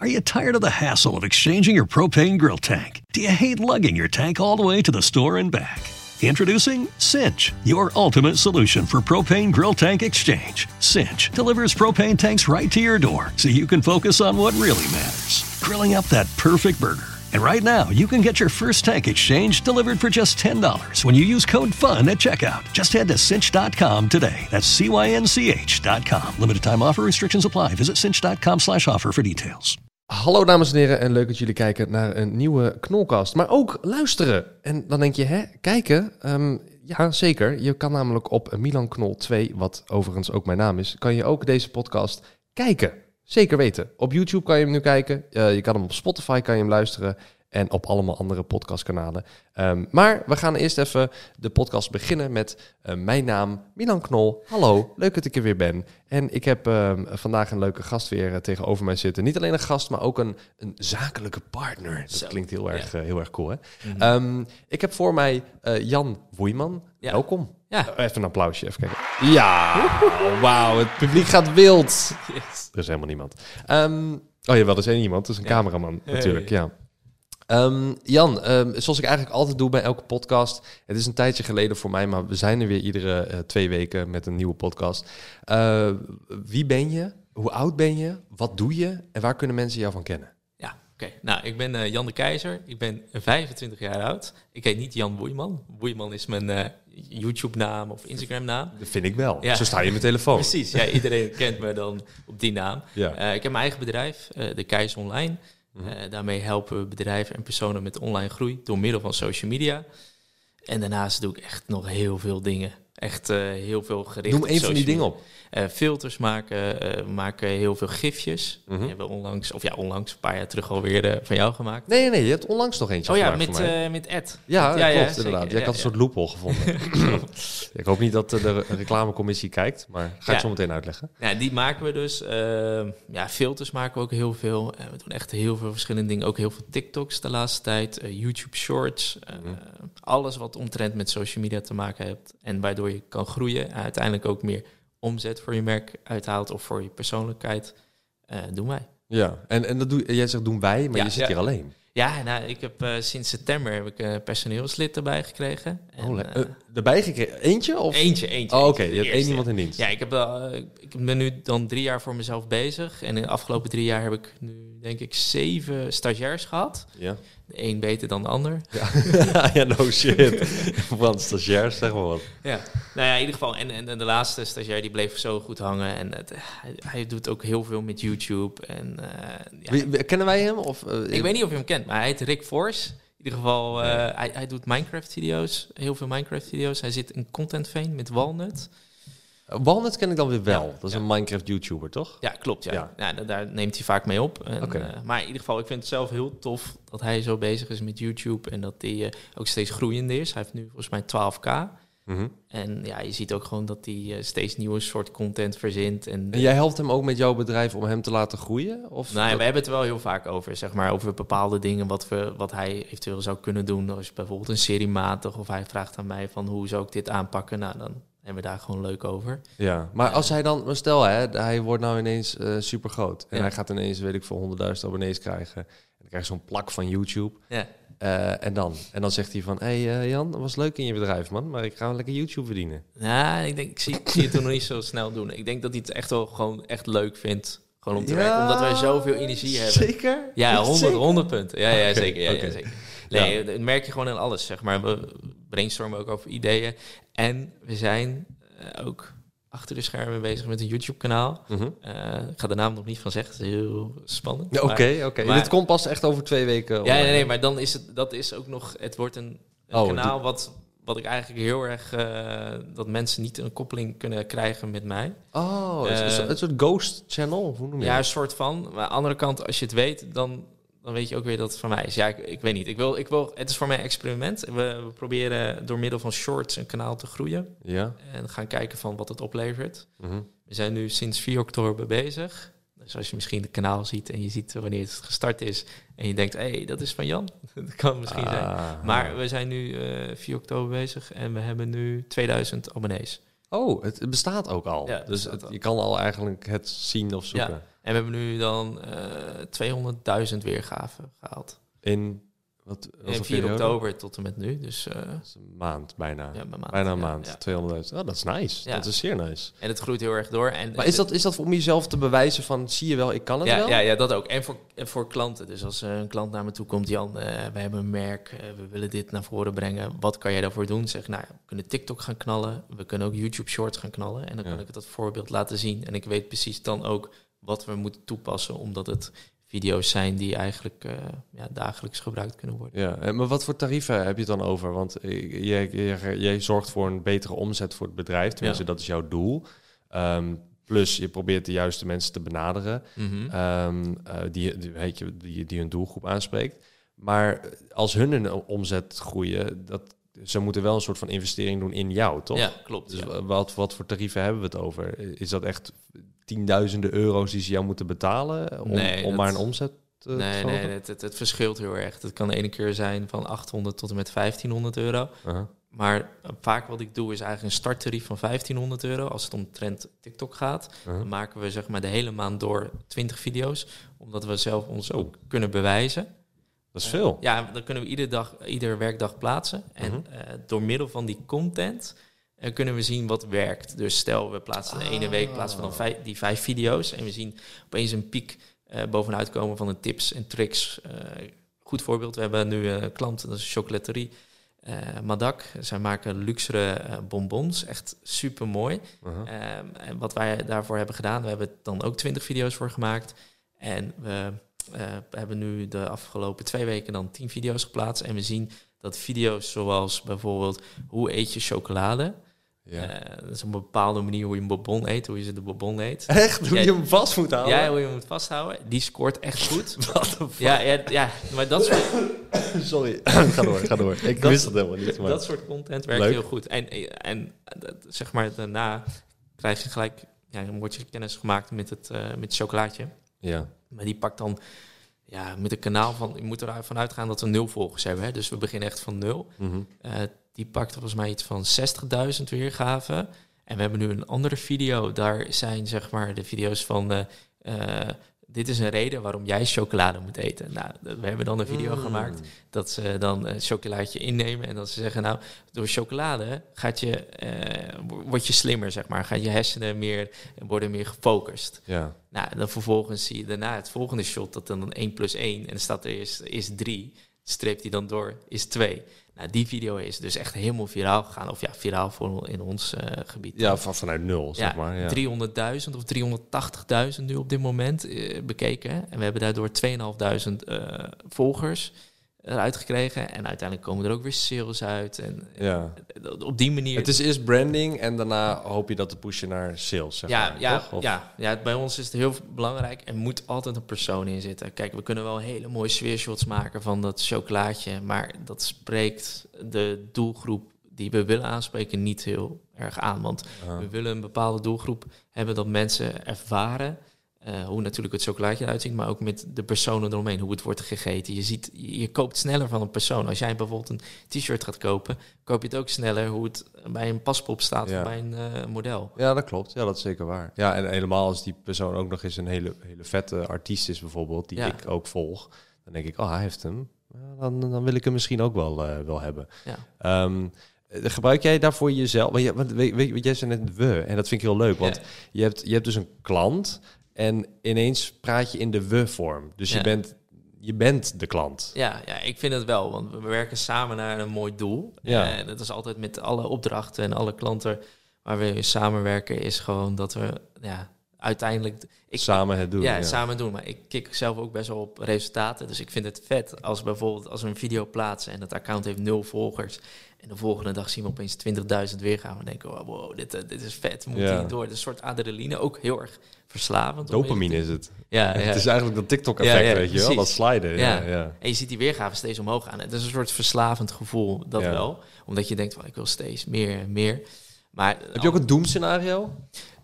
Are you tired of the hassle of exchanging your propane grill tank? Do you hate lugging your tank all the way to the store and back? Introducing Cinch, your ultimate solution for propane grill tank exchange. Cinch delivers propane tanks right to your door so you can focus on what really matters grilling up that perfect burger. And right now, you can get your first tank exchange delivered for just $10 when you use code FUN at checkout. Just head to cinch.com today. That's C-Y-N-C-H.com. Limited time offer restrictions apply. Visit cinch.com slash offer for details. Hallo dames en heren en leuk dat jullie kijken naar een nieuwe Knolkast. Maar ook luisteren. En dan denk je, hè, kijken? Ehm, ja, zeker. Je kan namelijk op Milan Knol 2, wat overigens ook mijn naam is, kan je ook deze podcast kijken. Zeker weten. Op YouTube kan je hem nu kijken. Uh, je kan hem op Spotify kan je hem luisteren. En op allemaal andere podcastkanalen. Um, maar we gaan eerst even de podcast beginnen met uh, mijn naam, Milan Knol. Hallo, leuk dat ik er weer ben. En ik heb uh, vandaag een leuke gast weer uh, tegenover mij zitten. Niet alleen een gast, maar ook een, een zakelijke partner. Dat Zo. klinkt heel erg, ja. heel erg cool, hè? Mm -hmm. um, ik heb voor mij Jan Woeiman. Ja. Welkom. Ja. Even een applausje, even kijken. Ja, wauw, het publiek gaat wild. Yes. Er is helemaal niemand. Oh jawel, er is één iemand. Dat is een ja. cameraman natuurlijk, ja. Um, Jan, um, zoals ik eigenlijk altijd doe bij elke podcast. Het is een tijdje geleden voor mij, maar we zijn er weer iedere uh, twee weken met een nieuwe podcast. Uh, wie ben je? Hoe oud ben je? Wat doe je? En waar kunnen mensen jou van kennen? Ja, oké. Okay. Nou, ik ben uh, Jan de Keizer. Ik ben 25 jaar oud. Ik heet niet Jan Boeiman. Boeiman is mijn YouTube-naam of Instagram-naam. Dat vind ik wel. Ja. Zo sta je in mijn telefoon. Precies. Ja, iedereen kent me dan op die naam. Ja. ik heb mijn eigen bedrijf, De Keizer Online. Uh, daarmee helpen we bedrijven en personen met online groei door middel van social media. En daarnaast doe ik echt nog heel veel dingen. Echt uh, heel veel gericht. Noem een van die dingen op. Uh, filters maken, uh, maken heel veel gifjes. Mm -hmm. Die hebben we onlangs, of ja, onlangs, een paar jaar terug alweer van jou gemaakt. Nee, nee, je hebt onlangs nog eentje Oh ja, met, met Ed. Ja, met, ja, ja, klopt, inderdaad. Jij ja, had een soort loophole gevonden. ik hoop niet dat de reclamecommissie kijkt, maar ga ik zo meteen uitleggen. Ja, die maken we dus. ja, filters maken we ook heel veel. we doen echt heel veel verschillende dingen. Ook heel veel TikToks de laatste tijd. YouTube Shorts. Mm -hmm. Alles wat omtrent met social media te maken heeft. En waardoor je kan groeien. En uiteindelijk ook meer omzet voor je merk uithaalt of voor je persoonlijkheid. Uh, doen wij. Ja, en, en dat doe, jij zegt doen wij, maar ja, je zit ja. hier alleen. Ja, nou, ik heb uh, sinds september heb ik een personeelslid erbij gekregen. En, oh, erbij gekregen? Eentje? Of? Eentje, eentje. Oh, oké. Okay. Je hebt één iemand in dienst. Ja, ik, heb, ik ben nu dan drie jaar voor mezelf bezig. En in de afgelopen drie jaar heb ik nu, denk ik, zeven stagiairs gehad. Ja. De een beter dan de ander. Ja, ja no shit. Want stagiairs, zeg maar wat. Ja, nou ja, in ieder geval. En, en, en de laatste stagiair die bleef zo goed hangen. En het, hij, hij, doet ook heel veel met YouTube. En, uh, ja. Wie, kennen wij hem? Of, uh, ik weet niet of je hem kent, maar hij heet Rick Force. In ieder geval, uh, ja. hij, hij doet Minecraft-video's. Heel veel Minecraft-video's. Hij zit in Content Vein met Walnut. Walnut ken ik dan weer wel. Ja, dat is ja. een Minecraft-YouTuber, toch? Ja, klopt. Ja. Ja. ja daar neemt hij vaak mee op. En, okay. uh, maar in ieder geval, ik vind het zelf heel tof dat hij zo bezig is met YouTube en dat hij uh, ook steeds groeiender is. Hij heeft nu volgens mij 12k. Mm -hmm. En ja, je ziet ook gewoon dat hij uh, steeds nieuwe soort content verzint. En, en jij helpt hem ook met jouw bedrijf om hem te laten groeien? Of nou, we hebben het wel heel vaak over, zeg maar, over bepaalde dingen wat, we, wat hij eventueel zou kunnen doen. Als bijvoorbeeld een seriematig of hij vraagt aan mij van hoe zou ik dit aanpakken? Nou, dan en we daar gewoon leuk over. Ja, maar als hij dan, stel hè, hij wordt nou ineens uh, super groot en ja. hij gaat ineens, weet ik veel, 100.000 abonnees krijgen. En dan krijg je zo'n plak van YouTube. Ja. Uh, en dan? En dan zegt hij van, hé hey, uh, Jan, dat was leuk in je bedrijf, man, maar ik ga wel lekker YouTube verdienen. Ja, ik denk, ik zie, ik zie het toen nog niet zo snel doen. Ik denk dat hij het echt wel gewoon echt leuk vindt. Gewoon om te ja, werken, omdat wij zoveel energie hebben. Zeker? Ja, 100, 100 punten. Ja, ja, zeker. Ja, okay. ja, zeker. Nee, dat merk je gewoon in alles, zeg maar. We brainstormen ook over ideeën. En we zijn uh, ook achter de schermen bezig met een YouTube-kanaal. Mm -hmm. uh, ik ga de naam nog niet van zeggen, het is heel spannend. Oké, oké. Okay, okay. Dit komt pas echt over twee weken. Ja, nee, nee, maar dan is het, dat is ook nog, het wordt een, een oh, kanaal wat, wat ik eigenlijk heel erg, uh, dat mensen niet een koppeling kunnen krijgen met mij. Oh, uh, een soort ghost channel, hoe noem je Ja, een soort van. Maar aan de andere kant, als je het weet, dan dan weet je ook weer dat het van mij is. Ja, ik, ik, weet niet. Ik wil, ik wil, het is voor mij een experiment. We, we, proberen door middel van shorts een kanaal te groeien. Ja. En gaan kijken van wat het oplevert. Mm -hmm. We zijn nu sinds 4 oktober bezig. Dus als je misschien het kanaal ziet en je ziet wanneer het gestart is... en je denkt, hé, hey, dat is van Jan. dat kan misschien ah. zijn. Maar we zijn nu uh, 4 oktober bezig en we hebben nu 2000 abonnees. Oh, het, bestaat ook al. Ja, dus het, je kan al eigenlijk het zien of zoeken. Ja. En we hebben nu dan uh, 200.000 weergaven gehaald. In wat, in 4 oktober tot en met nu. Dus, uh, een maand bijna. Ja, een maand, bijna een maand. 200.000. Oh, dat is nice. Dat is zeer nice. En het groeit heel erg door. En maar is dat, is dat om jezelf te bewijzen van, zie je wel, ik kan het wel? Ja, ja, dat ook. En voor, en voor klanten. Dus als een klant naar me toe komt, Jan, uh, wij hebben een merk, we willen dit naar voren brengen. Wat kan jij daarvoor doen? Zeg, nou, we kunnen TikTok gaan knallen. We kunnen ook YouTube Shorts gaan knallen. En dan kan ik het dat voorbeeld laten zien. En ik weet precies dan ook wat we moeten toepassen, omdat het video's zijn die eigenlijk uh, ja, dagelijks gebruikt kunnen worden. Ja, maar wat voor tarieven heb je dan over? Want jij, jij, jij zorgt voor een betere omzet voor het bedrijf, tenminste dat is jouw doel. Um, plus je probeert de juiste mensen te benaderen mm -hmm. um, uh, die, die, weet je, die, die hun doelgroep aanspreekt. Maar als hun een omzet groeien, dat, ze moeten wel een soort van investering doen in jou, toch? Ja, klopt. Dus ja. Wat, wat voor tarieven hebben we het over? Is dat echt tienduizenden euro's die ze jou moeten betalen om, nee, om maar een omzet te Nee, nee het, het, het, verschilt heel erg. Het kan de ene keer zijn van 800 tot en met 1500 euro. Uh -huh. Maar vaak wat ik doe is eigenlijk een starttarief van 1500 euro. Als het om trend TikTok gaat, uh -huh. dan maken we zeg maar de hele maand door 20 video's. Omdat we zelf ons ook kunnen bewijzen. Dat is veel. Ja, dan kunnen we iedere dag, ieder werkdag plaatsen. En -huh. door middel van die content uh, kunnen we zien wat werkt. Dus stel, we plaatsen de ene ah. week plaatsen we dan vijf, die vijf video's en we zien opeens een piek uh, bovenuit komen van de tips en tricks. Uh, goed voorbeeld, we hebben nu een klant, dat is een chocolaterie, Madak. Zij maken luxere bonbons, echt super mooi. -huh. en wat wij daarvoor hebben gedaan, we hebben dan ook 20 video's voor gemaakt. En we hebben nu de afgelopen twee weken dan 10 video's geplaatst. En we zien dat video's zoals bijvoorbeeld hoe eet je chocolade... Ja. Uh, dat is een bepaalde manier hoe je een bonbon eet, hoe je ze de bonbon eet. Echt? Hoe je hem vast moet houden? Ja, hoe je hem moet vasthouden. Die scoort echt goed. Wat ja, ja, ja, maar dat soort... Sorry, ga door, ga door. Ik dat, wist het helemaal niet. Maar... Dat soort content werkt Leuk. heel goed. En, en zeg maar daarna krijg je gelijk... Ja, dan wordt je kennis gemaakt met het, uh, met het chocolaatje. Ja. Maar die pakt dan ja, met een kanaal van... Je moet ervan uitgaan dat we nul volgers hebben. Hè? Dus we beginnen echt van nul. Mm -hmm. uh, die pakt volgens mij iets van 60.000 weergaven. En we hebben nu een andere video. Daar zijn zeg maar de video's van... Uh, uh, dit is een reden waarom jij chocolade moet eten. Nou, we hebben dan een video mm. gemaakt dat ze dan een chocolaatje innemen en dat ze zeggen, nou, door chocolade gaat je, uh, word je slimmer, zeg maar. Gaat je hersenen meer, worden meer gefocust. Ja. Nou, dan vervolgens zie je daarna het volgende shot, dat dan 1 plus 1 en dan staat er is, is 3. Streept hij dan door, is 2. Nou, die video is dus echt helemaal viraal gegaan. Of ja, viraal voor in ons uh, gebied. Ja, van, vanuit nul, zeg ja, maar. Ja. 300.000 of 380.000 nu op dit moment uh, bekeken. En we hebben daardoor 2.500 uh, volgers eruit gekregen. En uiteindelijk komen er ook weer sales uit. En ja. op die manier... Het is eerst branding en daarna hoop je dat te pushen naar sales, zeg ja, maar, ja, toch? Ja, ja, bij ons is het heel belangrijk. Er moet altijd een persoon in zitten. Kijk, we kunnen wel hele mooie sfeershots maken van dat chocolaatje. Maar dat spreekt de doelgroep die we willen aanspreken niet heel erg aan. Want uh. we willen een bepaalde doelgroep hebben dat mensen ervaren... Uh, hoe natuurlijk het chocolaatje eruit ziet, maar ook met de personen eromheen, hoe het wordt gegeten. Je, ziet, je, koopt sneller van een persoon. Als jij bijvoorbeeld een t-shirt gaat kopen, koop je het ook sneller hoe het bij een paspop staat ja. of bij een uh, model. Ja, dat klopt. Ja, dat is zeker waar. Ja, en helemaal als die persoon ook nog eens een hele, hele vette artiest is bijvoorbeeld, die ja. ik ook volg, dan denk ik, oh, hij heeft hem. Dan, dan wil ik hem misschien ook wel, uh, wel hebben. Ja. Um, Gebruik jij daarvoor jezelf? Want, je, want weet, weet, jij zei net we, en dat vind ik heel leuk. Want je, hebt, je hebt dus een klant en ineens praat je in de we-vorm. Dus ja. je, bent, je bent de klant. Ja, ja, ik vind het wel. Want we werken samen naar een mooi doel. Ja. En dat is altijd met alle opdrachten en alle klanten waar we samenwerken... is gewoon dat we ja, uiteindelijk... Ik, samen het doen. Ja, ja, samen doen. Maar ik kik zelf ook best wel op resultaten. Dus ik vind het vet als bijvoorbeeld als we een video plaatsen... en dat account heeft nul volgers... En de volgende dag zien we opeens 20.000 weergaan. We denken, oh, wow, dit, uh, dit is vet. We moeten ja. door. Het is een soort adrenaline, ook heel erg verslavend. Dopamine is het. Ja, ja. Het is eigenlijk dat TikTok-effect, ja, weet je wel. Dat sliden. Ja. Ja, En je ziet die weergaven steeds omhoog gaan. Het is een soort verslavend gevoel, dat wel. Omdat je denkt, van, ik wil steeds meer en meer. Maar, Heb je ook een doemscenario?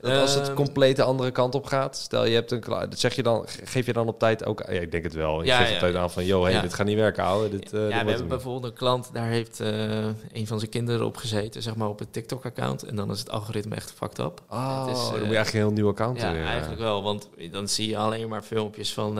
Dat als het ehm, compleet de andere kant op gaat, stel je hebt een dat zeg je dan, geef je dan op tijd ook, ja, ik denk het wel. Je ja, geeft op tijd aan van, joh, hey, dit gaat niet werken, ouwe. Dit, uh, ja, we hebben bijvoorbeeld een klant, daar heeft uh, een van zijn kinderen op gezeten, zeg maar op het TikTok-account, en dan is het algoritme echt fucked up. Oh, het is, uh, dan moet je eigenlijk een heel nieuw account Ja, eigenlijk wel, want dan zie je alleen maar filmpjes van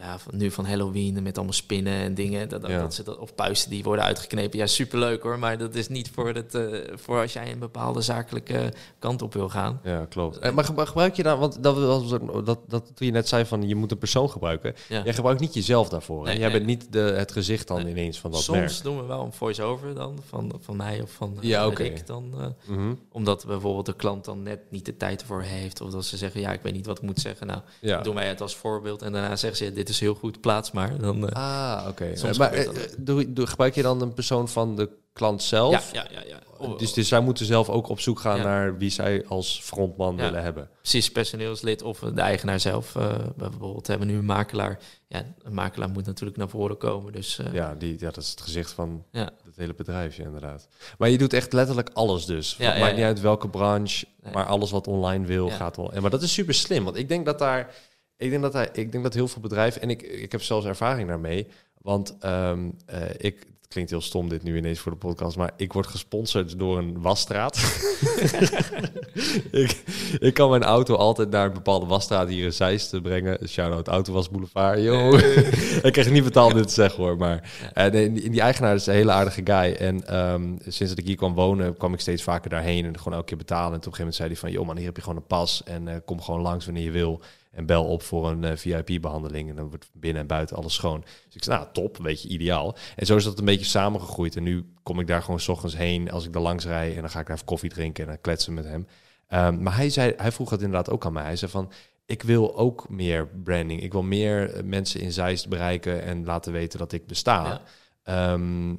ja, van, nu van Halloween met allemaal spinnen en dingen. Dat, dat ze dat, of puisten die worden uitgeknepen. Ja, superleuk hoor. Maar dat is niet voor, het, uh, voor als jij een bepaalde zakelijke kant op wil gaan. Ja, klopt. En, maar gebruik je dan, want dat, was, dat, dat toen je net zei van je moet een persoon gebruiken. Ja. Jij gebruikt niet jezelf daarvoor. Nee, jij bent niet de, het gezicht dan ineens van dat Soms merk. Soms doen we wel een voice-over dan van, van mij of van ja, uh, ik dan. Uh, mm Omdat bijvoorbeeld de klant dan net niet de tijd ervoor heeft. Of dat ze zeggen, ja, ik weet niet wat ik moet zeggen. Nou, ja. doen wij het als voorbeeld. En daarna zeggen ze, dit is heel goed, plaats maar. Dan, uh, ah, oké. Okay. Maar uh, doe, doe, gebruik je dan een persoon van de klant zelf? Ja, ja, ja. ja. Oh, dus, dus zij moeten zelf ook op zoek gaan naar wie zij als frontman willen hebben. Precies, personeelslid of de eigenaar zelf. Uh, bijvoorbeeld hebben we nu een makelaar. Ja, een makelaar moet natuurlijk naar voren komen. Dus, ja, die, ja, dat is het gezicht van het hele bedrijfje inderdaad. Maar je doet echt letterlijk alles dus. Ja, maakt niet uit welke branche, maar alles wat online wil gaat wel. En maar dat is super slim, want ik denk dat daar ik denk dat, hij, ik denk dat heel veel bedrijven, en ik, ik heb zelfs ervaring daarmee, want um, uh, ik, het klinkt heel stom dit nu ineens voor de podcast, maar ik word gesponsord door een wasstraat. ik, ik kan mijn auto altijd naar een bepaalde wasstraat hier in Zeist brengen. Shout-out Autowas Boulevard. Yo. ik krijg niet betaald dit te zeggen hoor, maar nee, die, die, eigenaar is een hele aardige guy. En um, sinds dat ik hier kwam wonen, kwam ik steeds vaker daarheen en gewoon elke keer betalen. En op een gegeven moment zei hij van, joh man, hier heb je gewoon een pas en uh, kom gewoon langs wanneer je wil. En bel op voor een uh, VIP-behandeling. En dan wordt binnen en buiten alles schoon. Dus ik zei, nou, top, een beetje ideaal. En zo is dat een beetje samengegroeid. En nu kom ik daar gewoon s ochtends heen als ik er langs rij. En dan ga ik daar even koffie drinken en dan kletsen met hem. Um, maar hij, zei, hij vroeg dat inderdaad ook aan mij. Hij zei van, ik wil ook meer branding. Ik wil meer eh, mensen in Zeist bereiken en laten weten dat ik besta. Um, uh,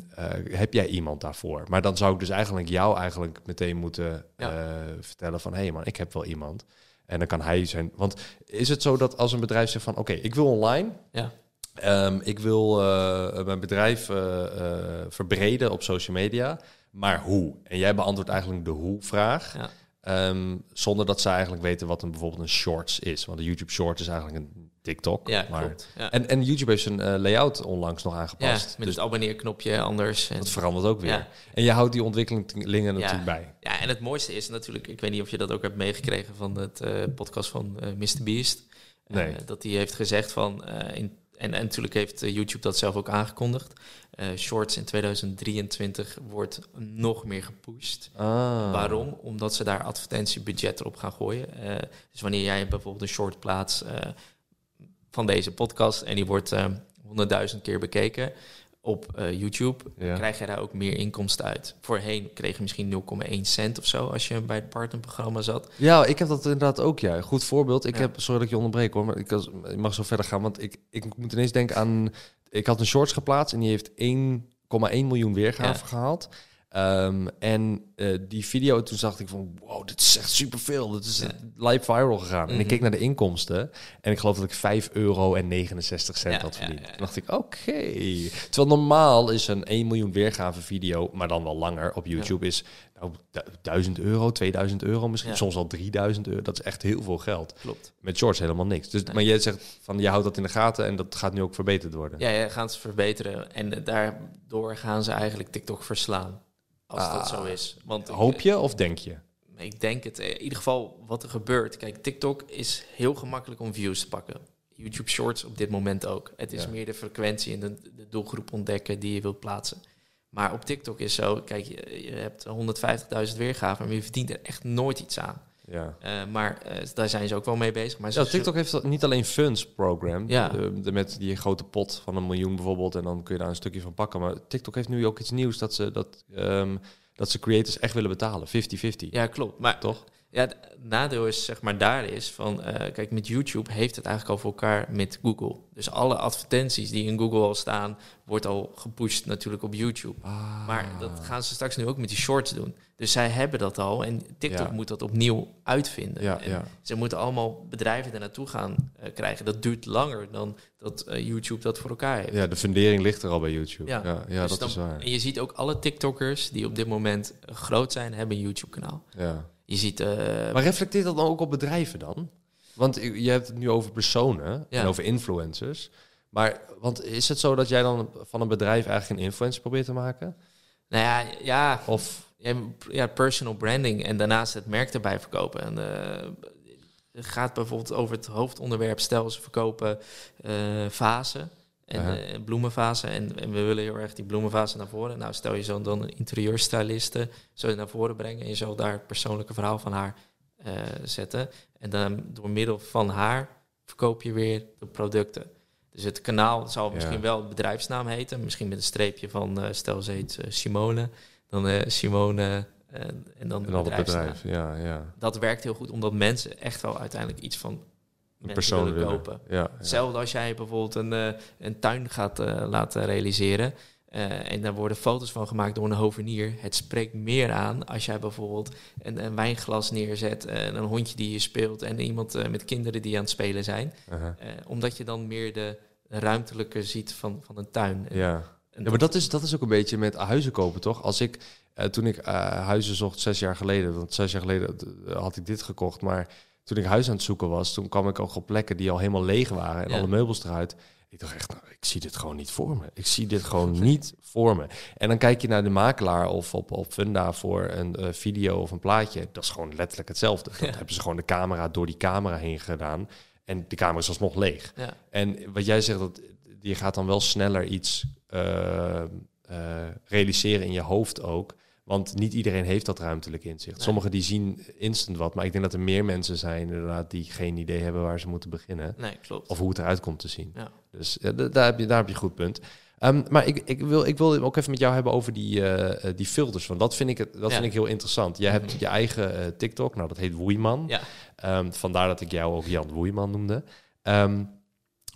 heb jij iemand daarvoor? Maar dan zou ik dus eigenlijk jou eigenlijk meteen moeten ja. uh, vertellen van... hé hey man, ik heb wel iemand. En dan kan hij zijn. Want is het zo dat als een bedrijf zegt van oké, ik wil online. Ja. Um, ik wil uh, mijn bedrijf uh, uh, verbreden op social media. Maar hoe? En jij beantwoordt eigenlijk de hoe-vraag. Ja. Um, zonder dat ze eigenlijk weten wat een bijvoorbeeld een shorts is. Want de YouTube Shorts is eigenlijk een TikTok. Ja, maar, klopt. Ja. En, en YouTube heeft zijn uh, layout onlangs nog aangepast. Ja, met dus het abonneerknopje anders. En... Dat verandert ook weer. Ja. En je houdt die ontwikkelingen natuurlijk bij. Ja, en het mooiste is natuurlijk, ik weet niet of je dat ook hebt meegekregen van het uh, podcast van uh, Mr. Beast. Nee. dat hij heeft gezegd van, in, en, en natuurlijk heeft YouTube dat zelf ook aangekondigd. Shorts in 2023 wordt nog meer gepusht. Ah. Waarom? Omdat ze daar advertentiebudget erop gaan gooien. dus wanneer jij bijvoorbeeld een short plaatst van deze podcast en die wordt eh, honderdduizend keer bekeken op uh, YouTube, krijg je daar ook meer inkomsten uit. Voorheen kreeg je misschien 0,1 cent of zo als je bij het partnerprogramma zat. Ja, ik heb dat inderdaad ook. Ja, goed voorbeeld. Ik heb, sorry dat ik je onderbreek hoor, maar ik, ik mag zo verder gaan, want ik, ik moet ineens denken aan, ik had een shorts geplaatst en die heeft 1,1 miljoen weergaven gehaald. Um, en uh, die video, toen zag ik van, wow, dit is echt superveel. Dit is live viral gegaan. En ik mhm. keek naar de inkomsten en ik geloof dat ik 5 euro en 69 cent ja, had verdiend. Toen dacht ik, oké. Terwijl normaal is een 1 miljoen weergave video, maar dan wel langer op YouTube, is nou, 1000 euro, 2000 euro misschien, soms al 3000 euro. Dat is echt heel veel geld. Klopt. Met shorts helemaal niks. Dus, Maar jij zegt van, je houdt dat in de gaten en dat gaat nu ook verbeterd worden. Ja, ja gaan ze verbeteren. En daardoor gaan ze eigenlijk TikTok verslaan. Als dat zo ah. is. Want Hoop je of denk je? Ik denk het. In ieder geval wat er gebeurt. Kijk, TikTok is heel gemakkelijk om views te pakken. YouTube Shorts op dit moment ook. Het is meer de frequentie en de, de, doelgroep ontdekken die je wilt plaatsen. Maar op TikTok is zo, kijk, je, je hebt 150.000 weergaven, maar je verdient er echt nooit iets aan. Ja. Uh, maar uh, daar zijn ze ook wel mee bezig. Maar ja, TikTok heeft niet alleen funds program, ja. de, met die grote pot van een miljoen bijvoorbeeld, en dan kun je daar een stukje van pakken. Maar TikTok heeft nu ook iets nieuws dat ze dat, um, dat ze creators echt willen betalen, 50-50. Ja, klopt. Maar toch? Ja, het nadeel is, zeg maar, daar is van, eh, kijk, met YouTube heeft het eigenlijk al voor elkaar met Google. Dus alle advertenties die in Google al staan, wordt al gepusht natuurlijk op YouTube. Ah. Maar dat gaan ze straks nu ook met die shorts doen. Dus zij hebben dat al en TikTok moet dat opnieuw uitvinden. Ja, en ja. Ze moeten allemaal bedrijven er naartoe gaan uh, krijgen. Dat duurt langer dan dat uh, YouTube dat voor elkaar heeft. Ja, de fundering ligt er al bij YouTube. Ja, ja, ja dus dat dan, is waar. En je ziet ook alle TikTokkers die op dit moment groot zijn, hebben een YouTube-kanaal. Ja. Je ziet... Uh, maar reflecteert dat dan ook op bedrijven dan? Want je hebt het nu over personen Ja. en over influencers. Maar want is het zo dat jij dan van een bedrijf eigenlijk een influencer probeert te maken? Nou ja, ja, Of ja, personal branding en daarnaast het merk erbij verkopen. En uh, het gaat bijvoorbeeld over het hoofdonderwerp, stel ze verkopen uh, vazen. En Uh-huh. uh, bloemenvazen. En, en, we willen heel erg die bloemenvazen naar voren. Nou, stel je zo dan een interieurstyliste zo naar voren brengen. En je zal daar het persoonlijke verhaal van haar uh, zetten. En dan door middel van haar verkoop je weer de producten. Dus het kanaal zal misschien wel bedrijfsnaam heten. Misschien met een streepje van, uh, stel ze heet Simone. Dan Simone en, en dan en het bedrijf. Ja, ja. Dat werkt heel goed, omdat mensen echt wel uiteindelijk iets van persoon willen kopen. Ja, ja. Hetzelfde als jij bijvoorbeeld een, uh, een tuin gaat uh, laten realiseren. Uh, en daar worden foto's van gemaakt door een hovenier. Het spreekt meer aan als jij bijvoorbeeld een, een wijnglas neerzet, en een hondje die je speelt en iemand met kinderen die aan het spelen zijn. Omdat je dan meer de ruimtelijke ziet van, van een tuin. Ja. ja, maar dat is, dat is ook een beetje met huizen kopen, toch? Als ik, toen ik huizen zocht zes jaar geleden, want zes jaar geleden had ik dit gekocht, maar toen ik huis aan het zoeken was, toen kwam ik ook op plekken die al helemaal leeg waren en ja. alle meubels eruit. Ik dacht echt, nou, ik zie dit gewoon niet voor me. Ik zie dit gewoon niet voor me. En dan kijk je naar de makelaar of op, op Funda voor een uh, video of een plaatje. Dat is gewoon letterlijk hetzelfde. Dat ja. hebben ze gewoon de camera door die camera heen gedaan. En de camera is alsnog leeg. Ja. En wat jij zegt, dat je gaat dan wel sneller iets uh, uh, realiseren in je hoofd ook. Want niet iedereen heeft dat ruimtelijk inzicht. Nee. Sommigen die zien instant wat, maar ik denk dat er meer mensen zijn inderdaad die geen idee hebben waar ze moeten beginnen. Nee, klopt. Of hoe het eruit komt te zien. Ja. Dus ja, daar, heb je, daar heb je een goed punt. Um, maar ik, ik, wil, ik wil ook even met jou hebben over die, uh, die filters. Want dat vind ik, het, dat ja. vind ik heel interessant. Jij hebt je eigen uh, TikTok, nou dat heet Woeiman. Ja. Um, vandaar dat ik jou ook Jan Woeiman noemde. Um,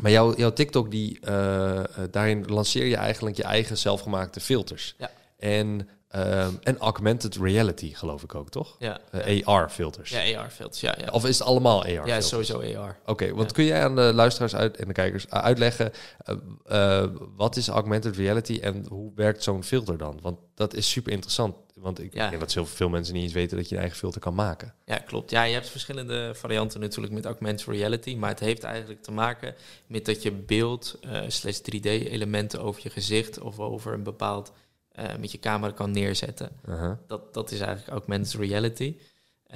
maar jouw, jouw TikTok, die, uh, daarin lanceer je eigenlijk je eigen zelfgemaakte filters. Ja. En Um, en augmented reality, geloof ik ook, toch? Ja. Uh, AR-filters. Ja, AR-filters, ja, ja. Of is het allemaal AR? Ja, sowieso AR. Oké, okay, want kun jij aan de luisteraars uit, en de kijkers uitleggen... Uh, uh, wat is augmented reality en hoe werkt zo'n filter dan? Want dat is super interessant. Want ik denk dat heel veel mensen niet eens weten dat je een eigen filter kan maken. Ja, klopt. Ja, je hebt verschillende varianten natuurlijk met augmented reality. Maar het heeft eigenlijk te maken met dat je beeld slash 3D-elementen over je gezicht... of over een bepaald... Uh, met je camera kan neerzetten. -huh. dat, dat is eigenlijk augmented reality.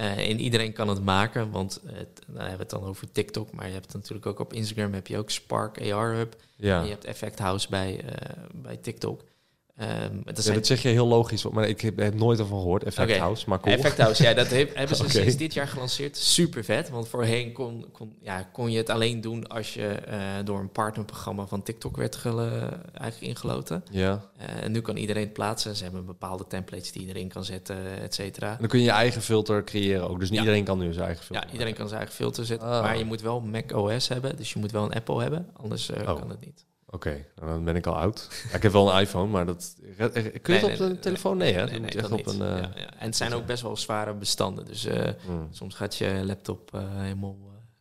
Uh, en iedereen kan het maken, want uh, het, dan hebben we het dan over TikTok, maar je hebt natuurlijk ook op Instagram heb je ook Spark AR Hub. Ja. En je hebt Effect House bij, bij TikTok. Um, dat, ja, dat zeg je heel logisch, maar ik heb er nooit over gehoord. Effect okay. House, maar cool. Effect House, ja, dat heeft, hebben ze okay. sinds dit jaar gelanceerd. Super vet, want voorheen kon, kon, ja, kon je het alleen doen als je uh, door een partnerprogramma van TikTok werd gele, eigenlijk ingeloten. Ja. Uh, en nu kan iedereen het plaatsen. Ze hebben bepaalde templates die iedereen kan zetten, et cetera. En dan kun je je eigen filter creëren ook. Dus niet ja. iedereen kan nu zijn eigen filter. Ja, iedereen kan zijn eigen filter zetten. Oh. Maar je moet wel Mac OS hebben, dus je moet wel een Apple hebben. Anders uh, oh. kan het niet. Oké, okay, nou, dan ben ik al oud. Ja, ik heb wel een iPhone, maar dat kun je nee, het op nee, een nee, telefoon? Nee, hè? Nee, echt op een. Uh, ja, ja. En het zijn ook best wel zware bestanden, dus uh, mm. soms gaat je laptop uh, helemaal.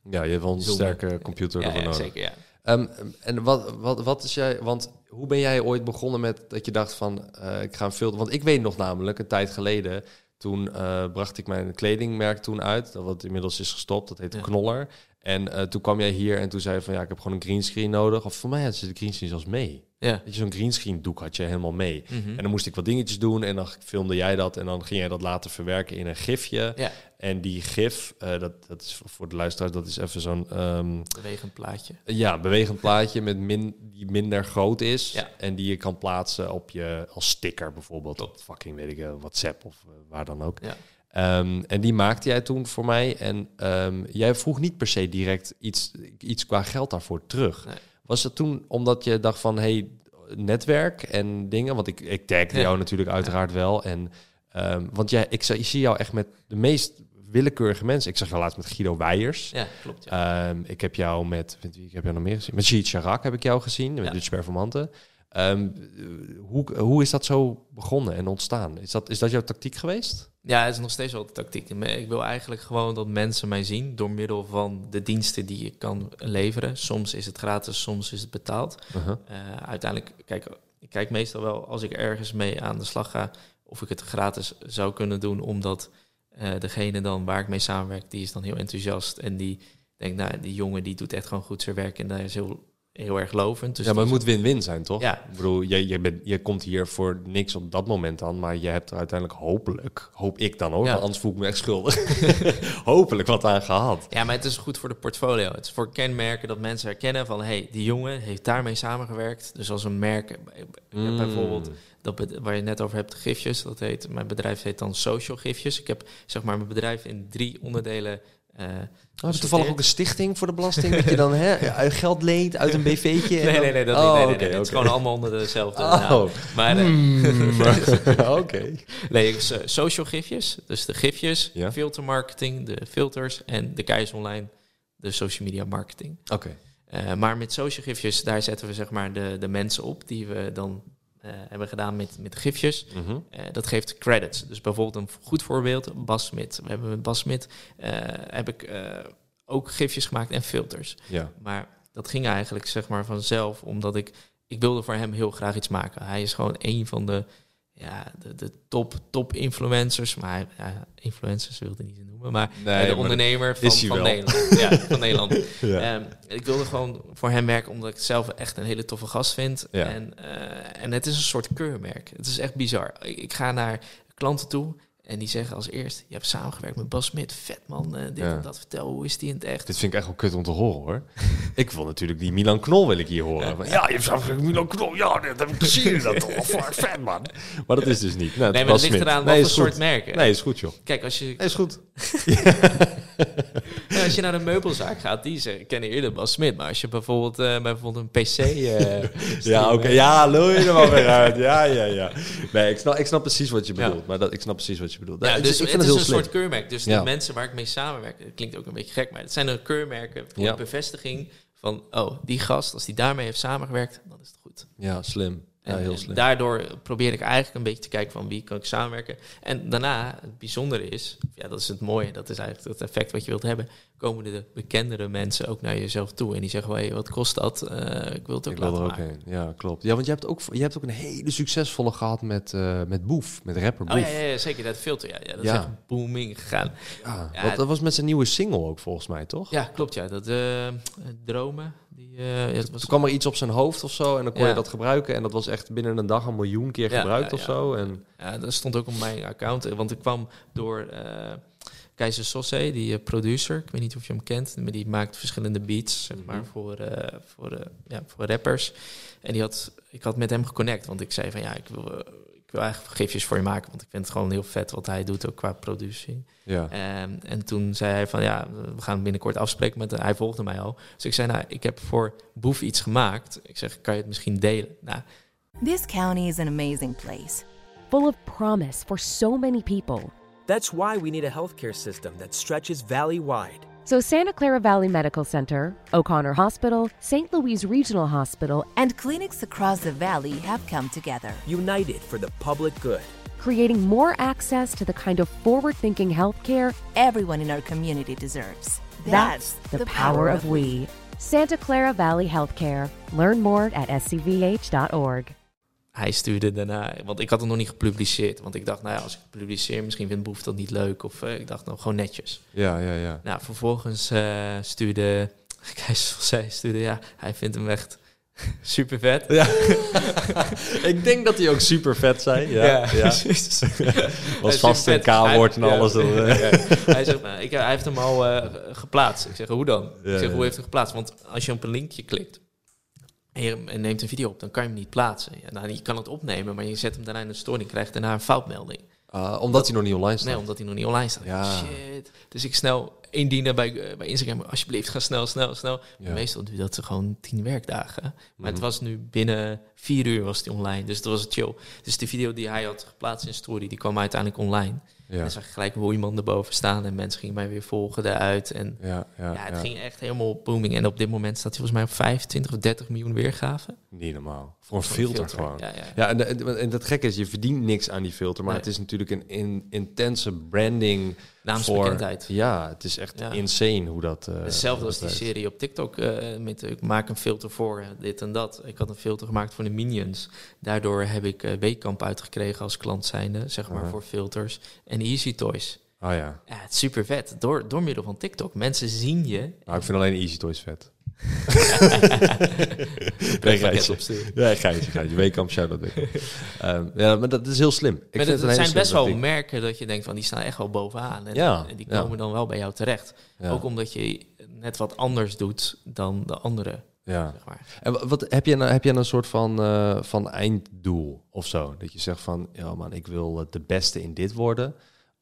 ja, je hebt wel een zoomen. sterke computer ja, ervoor nodig. Zeker, ja. Um, en wat, wat, wat is jij? Want hoe ben jij ooit begonnen met dat je dacht van ik ga een filter? Want ik weet nog namelijk een tijd geleden. Toen bracht ik mijn kledingmerk toen uit, dat wat inmiddels is gestopt. Dat heet. Knoller. En uh, toen kwam jij hier en toen zei je van ja, ik heb gewoon een greenscreen nodig. Of voor mij had ze de greenscreen zelfs mee. Ja. Weet je, zo'n greenscreen doek had je helemaal mee. Mhm. En dan moest ik wat dingetjes doen en dan filmde jij dat. En dan ging jij dat later verwerken in een gifje. Ja, En die gif, uh, dat, dat is voor de luisteraars, dat is even zo'n um, bewegend plaatje. ja, bewegend plaatje met min, die minder groot is. Ja. En die je kan plaatsen op je als sticker bijvoorbeeld. Op fucking, weet ik, uh, WhatsApp of uh, waar dan ook. Ja. Um, en die maakte jij toen voor mij. En um, jij vroeg niet per se direct iets, iets qua geld daarvoor terug. Nee. Was het toen omdat je dacht van, hey, netwerk en dingen? Want ik, ik tagde Ja. jou natuurlijk uiteraard wel. En, um, want jij, ik, ik zie jou echt met de meest willekeurige mensen. Ik zag jou laatst met Guido Weijers. Ja, klopt. Ja. Ehm, ik heb jou met, ik heb jou nog meer gezien? Met Chirac heb ik jou gezien, met. Dutch Performante. Ehm, hoe, hoe is dat zo begonnen en ontstaan? Is dat, is dat jouw tactiek geweest? Ja, het is nog steeds wel de tactiek. Ik wil eigenlijk gewoon dat mensen mij zien door middel van de diensten die ik kan leveren. Soms is het gratis, soms is het betaald. Uh uiteindelijk, kijk, ik kijk meestal wel als ik ergens mee aan de slag ga, of ik het gratis zou kunnen doen, omdat uh, degene dan waar ik mee samenwerk, die is dan heel enthousiast en die denkt, nou, die jongen die doet echt gewoon goed zijn werk en daar is heel heel erg lovend. Dus ja, maar het moet win-win zijn, toch? Ja. Ik bedoel, je, je, bent, je komt hier voor niks op dat moment aan, maar je hebt er uiteindelijk hopelijk, hoop ik dan ook, ja. anders voel ik me echt schuldig, hopelijk wat aan gehad. Ja, maar het is goed voor de portfolio. Het is voor kenmerken dat mensen herkennen van, hey, die jongen heeft daarmee samengewerkt. Dus als een merk, mm. bijvoorbeeld, dat waar je net over hebt, gifjes, dat heet, mijn bedrijf heet dan Social Gifjes. Ik heb zeg maar mijn bedrijf in drie onderdelen uh, oh, is toevallig ook een stichting voor de belasting? dat je dan hè, geld leent uit een BV'tje? nee, nee, nee, dat oh, niet. Nee, nee, Het is gewoon allemaal onder dezelfde oh. Maar, mm. Oké. Nee, social gifjes. Dus de gifjes, ja? filtermarketing, de filters en de Keis Online, de social media marketing. Oké. Uh, maar met social gifjes, daar zetten we zeg maar de, de mensen op die we dan hebben gedaan met, met gifjes. Mm dat geeft credits. Dus bijvoorbeeld een goed voorbeeld, Bas Smit. We hebben met Bas Smit uh, heb ik ook gifjes gemaakt en filters. Ja. Maar dat ging eigenlijk zeg maar vanzelf, omdat ik, ik wilde voor hem heel graag iets maken. Hij is gewoon een van de ja, de, de top, top influencers. Maar ja, influencers wilde niet noemen. Maar de ondernemer van, van Nederland. ja, van Nederland. ja. Um, ik wilde gewoon voor hem werken omdat ik het zelf echt een hele toffe gast vind. Ja. En, uh, en het is een soort keurmerk. Het is echt bizar. Ik, ik ga naar klanten toe en die zeggen als eerst, je hebt samengewerkt met Bas Smit, vet man, uh, dit ja. en dat, vertel, hoe is die in het echt? Dit vind ik echt wel kut om te horen hoor. ik wil natuurlijk die Milan Knol wil ik hier horen. Ja, ja je hebt samengewerkt met Milan Knol, ja, dat heb ik gezien, dat toch vet man. Maar dat is dus niet. Nou, nee, maar het ligt eraan nee, wat voor soort merken. Nee, is goed joh. Kijk, als je... Nee, is goed. ja, als je naar een meubelzaak gaat, die ze kennen eerder Bas Smit. Maar als je bijvoorbeeld, uh, bijvoorbeeld een PC... Uh, ja, oké. Okay. Ja, lul je er wel weer uit. Ja, ja, ja. Nee, ik snap, ik snap precies wat je bedoelt. Maar dat, ik snap precies wat je bedoelt. Ja, dus, ik vind het, is een soort keurmerk. Dus de mensen waar ik mee samenwerk, dat klinkt ook een beetje gek, maar het zijn een keurmerken voor bevestiging van, oh, die gast, als die daarmee heeft samengewerkt, dan is het goed. Ja, slim. Ja, heel slim. daardoor probeer ik eigenlijk een beetje te kijken van wie kan ik samenwerken. En daarna, het bijzondere is, ja, dat is het mooie, dat is eigenlijk het effect wat je wilt hebben, komen de bekendere mensen ook naar jezelf toe. En die zeggen, hey, wat kost dat? Uh, ik wil het ook ik laten maken. Ook ja, klopt. Ja, want je hebt ook, je hebt ook een hele succesvolle gehad met, uh, met Boef, met rapper Boef. Oh, ja, ja, ja, zeker. Dat filter, ja. ja dat is echt booming gegaan. Ja, dat was met zijn nieuwe single ook volgens mij, toch? Ja, klopt, ja. Dat uh, Dromen. Die, was Toen kwam er iets op zijn hoofd of zo en dan kon je dat gebruiken. En dat was echt binnen een dag een miljoen keer gebruikt of zo. En... Ja, dat stond ook op mijn account. Want ik kwam door... Keizer Sosse, die uh, producer, ik weet niet of je hem kent, maar die maakt verschillende beats, zeg maar, mhm. voor, uh, voor, uh, ja, voor rappers. En die had, ik had met hem geconnect, want ik zei van ja, ik wil, ik wil eigenlijk gifjes voor je maken, want ik vind het gewoon heel vet wat hij doet, ook qua productie. Ja. Um, en toen zei hij van ja, we gaan binnenkort afspreken met Hij volgde mij al. Dus ik zei nou, ik heb voor Boef iets gemaakt. Ik zeg, kan je het misschien delen? Nou. This county is an amazing place. Full of promise for so many people. That's why we need a healthcare system that stretches valley wide. So, Santa Clara Valley Medical Center, O'Connor Hospital, St. Louis Regional Hospital, and clinics across the valley have come together. United for the public good. Creating more access to the kind of forward thinking healthcare everyone in our community deserves. That's, That's the, the, power, power of we. Santa Clara Valley Healthcare. Learn more at scvh.org. hij stuurde daarna, want ik had het nog niet gepubliceerd. Want ik dacht, nou ja, als ik het publiceer, misschien vindt Boef dat niet leuk. Of uh, ik dacht, nou, gewoon netjes. Ja, ja, ja. Nou, vervolgens uh, stuurde, zij stuurde, ja, hij vindt hem echt super vet. Ja. ik denk dat hij ook super vet zijn. Ja, ja, ja. Was vast een K-woord en alles. Ja, hij zegt, nou, ik, hij heeft hem al uh, geplaatst. Ik zeg, hoe dan? ik zeg, hoe heeft hij geplaatst? Want als je op een linkje klikt, en neemt een video op, dan kan je hem niet plaatsen. Ja, nou, je kan het opnemen, maar je zet hem daarna in de story en krijgt daarna een foutmelding. Uh, omdat hij nog niet online staat? Nee, omdat hij nog niet online staat. Ja. Shit. Dus ik snel indienen bij, bij Instagram. Alsjeblieft, ga snel, snel, snel. Meestal duurt dat gewoon tien werkdagen. Maar het mhm. was nu binnen vier uur was die online. Dus dat was chill. Dus de video die hij had geplaatst in story, die kwam uiteindelijk online. Ja. En zag je gelijk hoe iemand erboven staan en mensen gingen mij weer volgen daaruit. En ja, ja, ja het ging echt helemaal booming. En op dit moment staat hij volgens mij op 25 of 30 miljoen weergaven. Niet normaal. Voor een filter, gewoon. Ja, ja, en, en, dat gekke is, je verdient niks aan die filter, maar het is natuurlijk een in, intense branding naamsbekendheid. Voor, ja, het is echt insane hoe dat. Uh, Hetzelfde als die serie op TikTok. Uh, met, ik maak een filter voor dit en dat. Ik had een filter gemaakt voor de Minions. Daardoor heb ik uh, Weekamp uitgekregen als klant zijnde, zeg maar, voor filters. En Easy Toys. Oh ja. Ja, het is super vet. Door, door middel van TikTok. Mensen zien je. Nou, ik vind alleen Easy Toys vet. Nee, gijsje, gijsje. Weekamp, shout-out. um, ja, maar dat is heel slim. Ik vind het, zijn best wel merken dat je denkt van die staan echt wel bovenaan. En, ja, en die komen dan wel bij jou terecht. Ook omdat je net wat anders doet dan de anderen. Ja. Zeg maar. En wat heb je nou, heb je een soort van, uh, van einddoel of zo? Dat je zegt van, ja man, ik wil de beste in dit worden.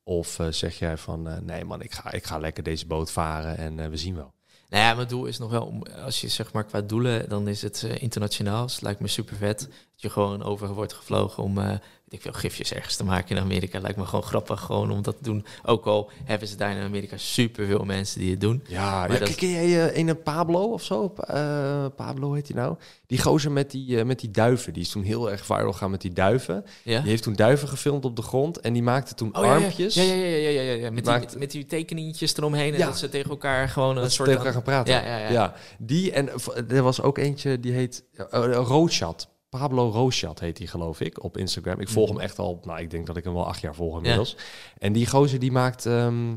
Of uh, zeg jij van, uh, nee man, ik ga, ik ga lekker deze boot varen en we zien wel. Nou ja, mijn doel is nog wel, om, als je zeg maar qua doelen, dan is het uh, internationaal. Dus het lijkt me super vet dat je gewoon over wordt gevlogen om uh, ik veel, gifjes ergens te maken in Amerika. Lijkt me gewoon grappig gewoon om dat te doen. Ook al hebben ze daar in Amerika super veel mensen die het doen. Ja, maar ja dat... ken jij uh, een Pablo of zo? Uh, Pablo heet hij nou? Die gozer met die, uh, met die duiven. Die is toen heel erg viral gaan met die duiven. Ja? Die heeft toen duiven gefilmd op de grond en die maakte toen oh, armpjes. Ja, ja, ja, ja, ja, ja, ja. Met, die, met, die tekeningetjes eromheen en dat ze tegen elkaar gewoon een soort... tegen elkaar gaan praten. Ja, ja, ja. ja. Die en er was ook eentje die heet uh, Roodchat. Pablo Roochat heet hij, geloof ik, op Instagram. Ik volg hem echt al, nou, ik denk dat ik hem wel acht jaar volg inmiddels. En die gozer die maakt, ehm,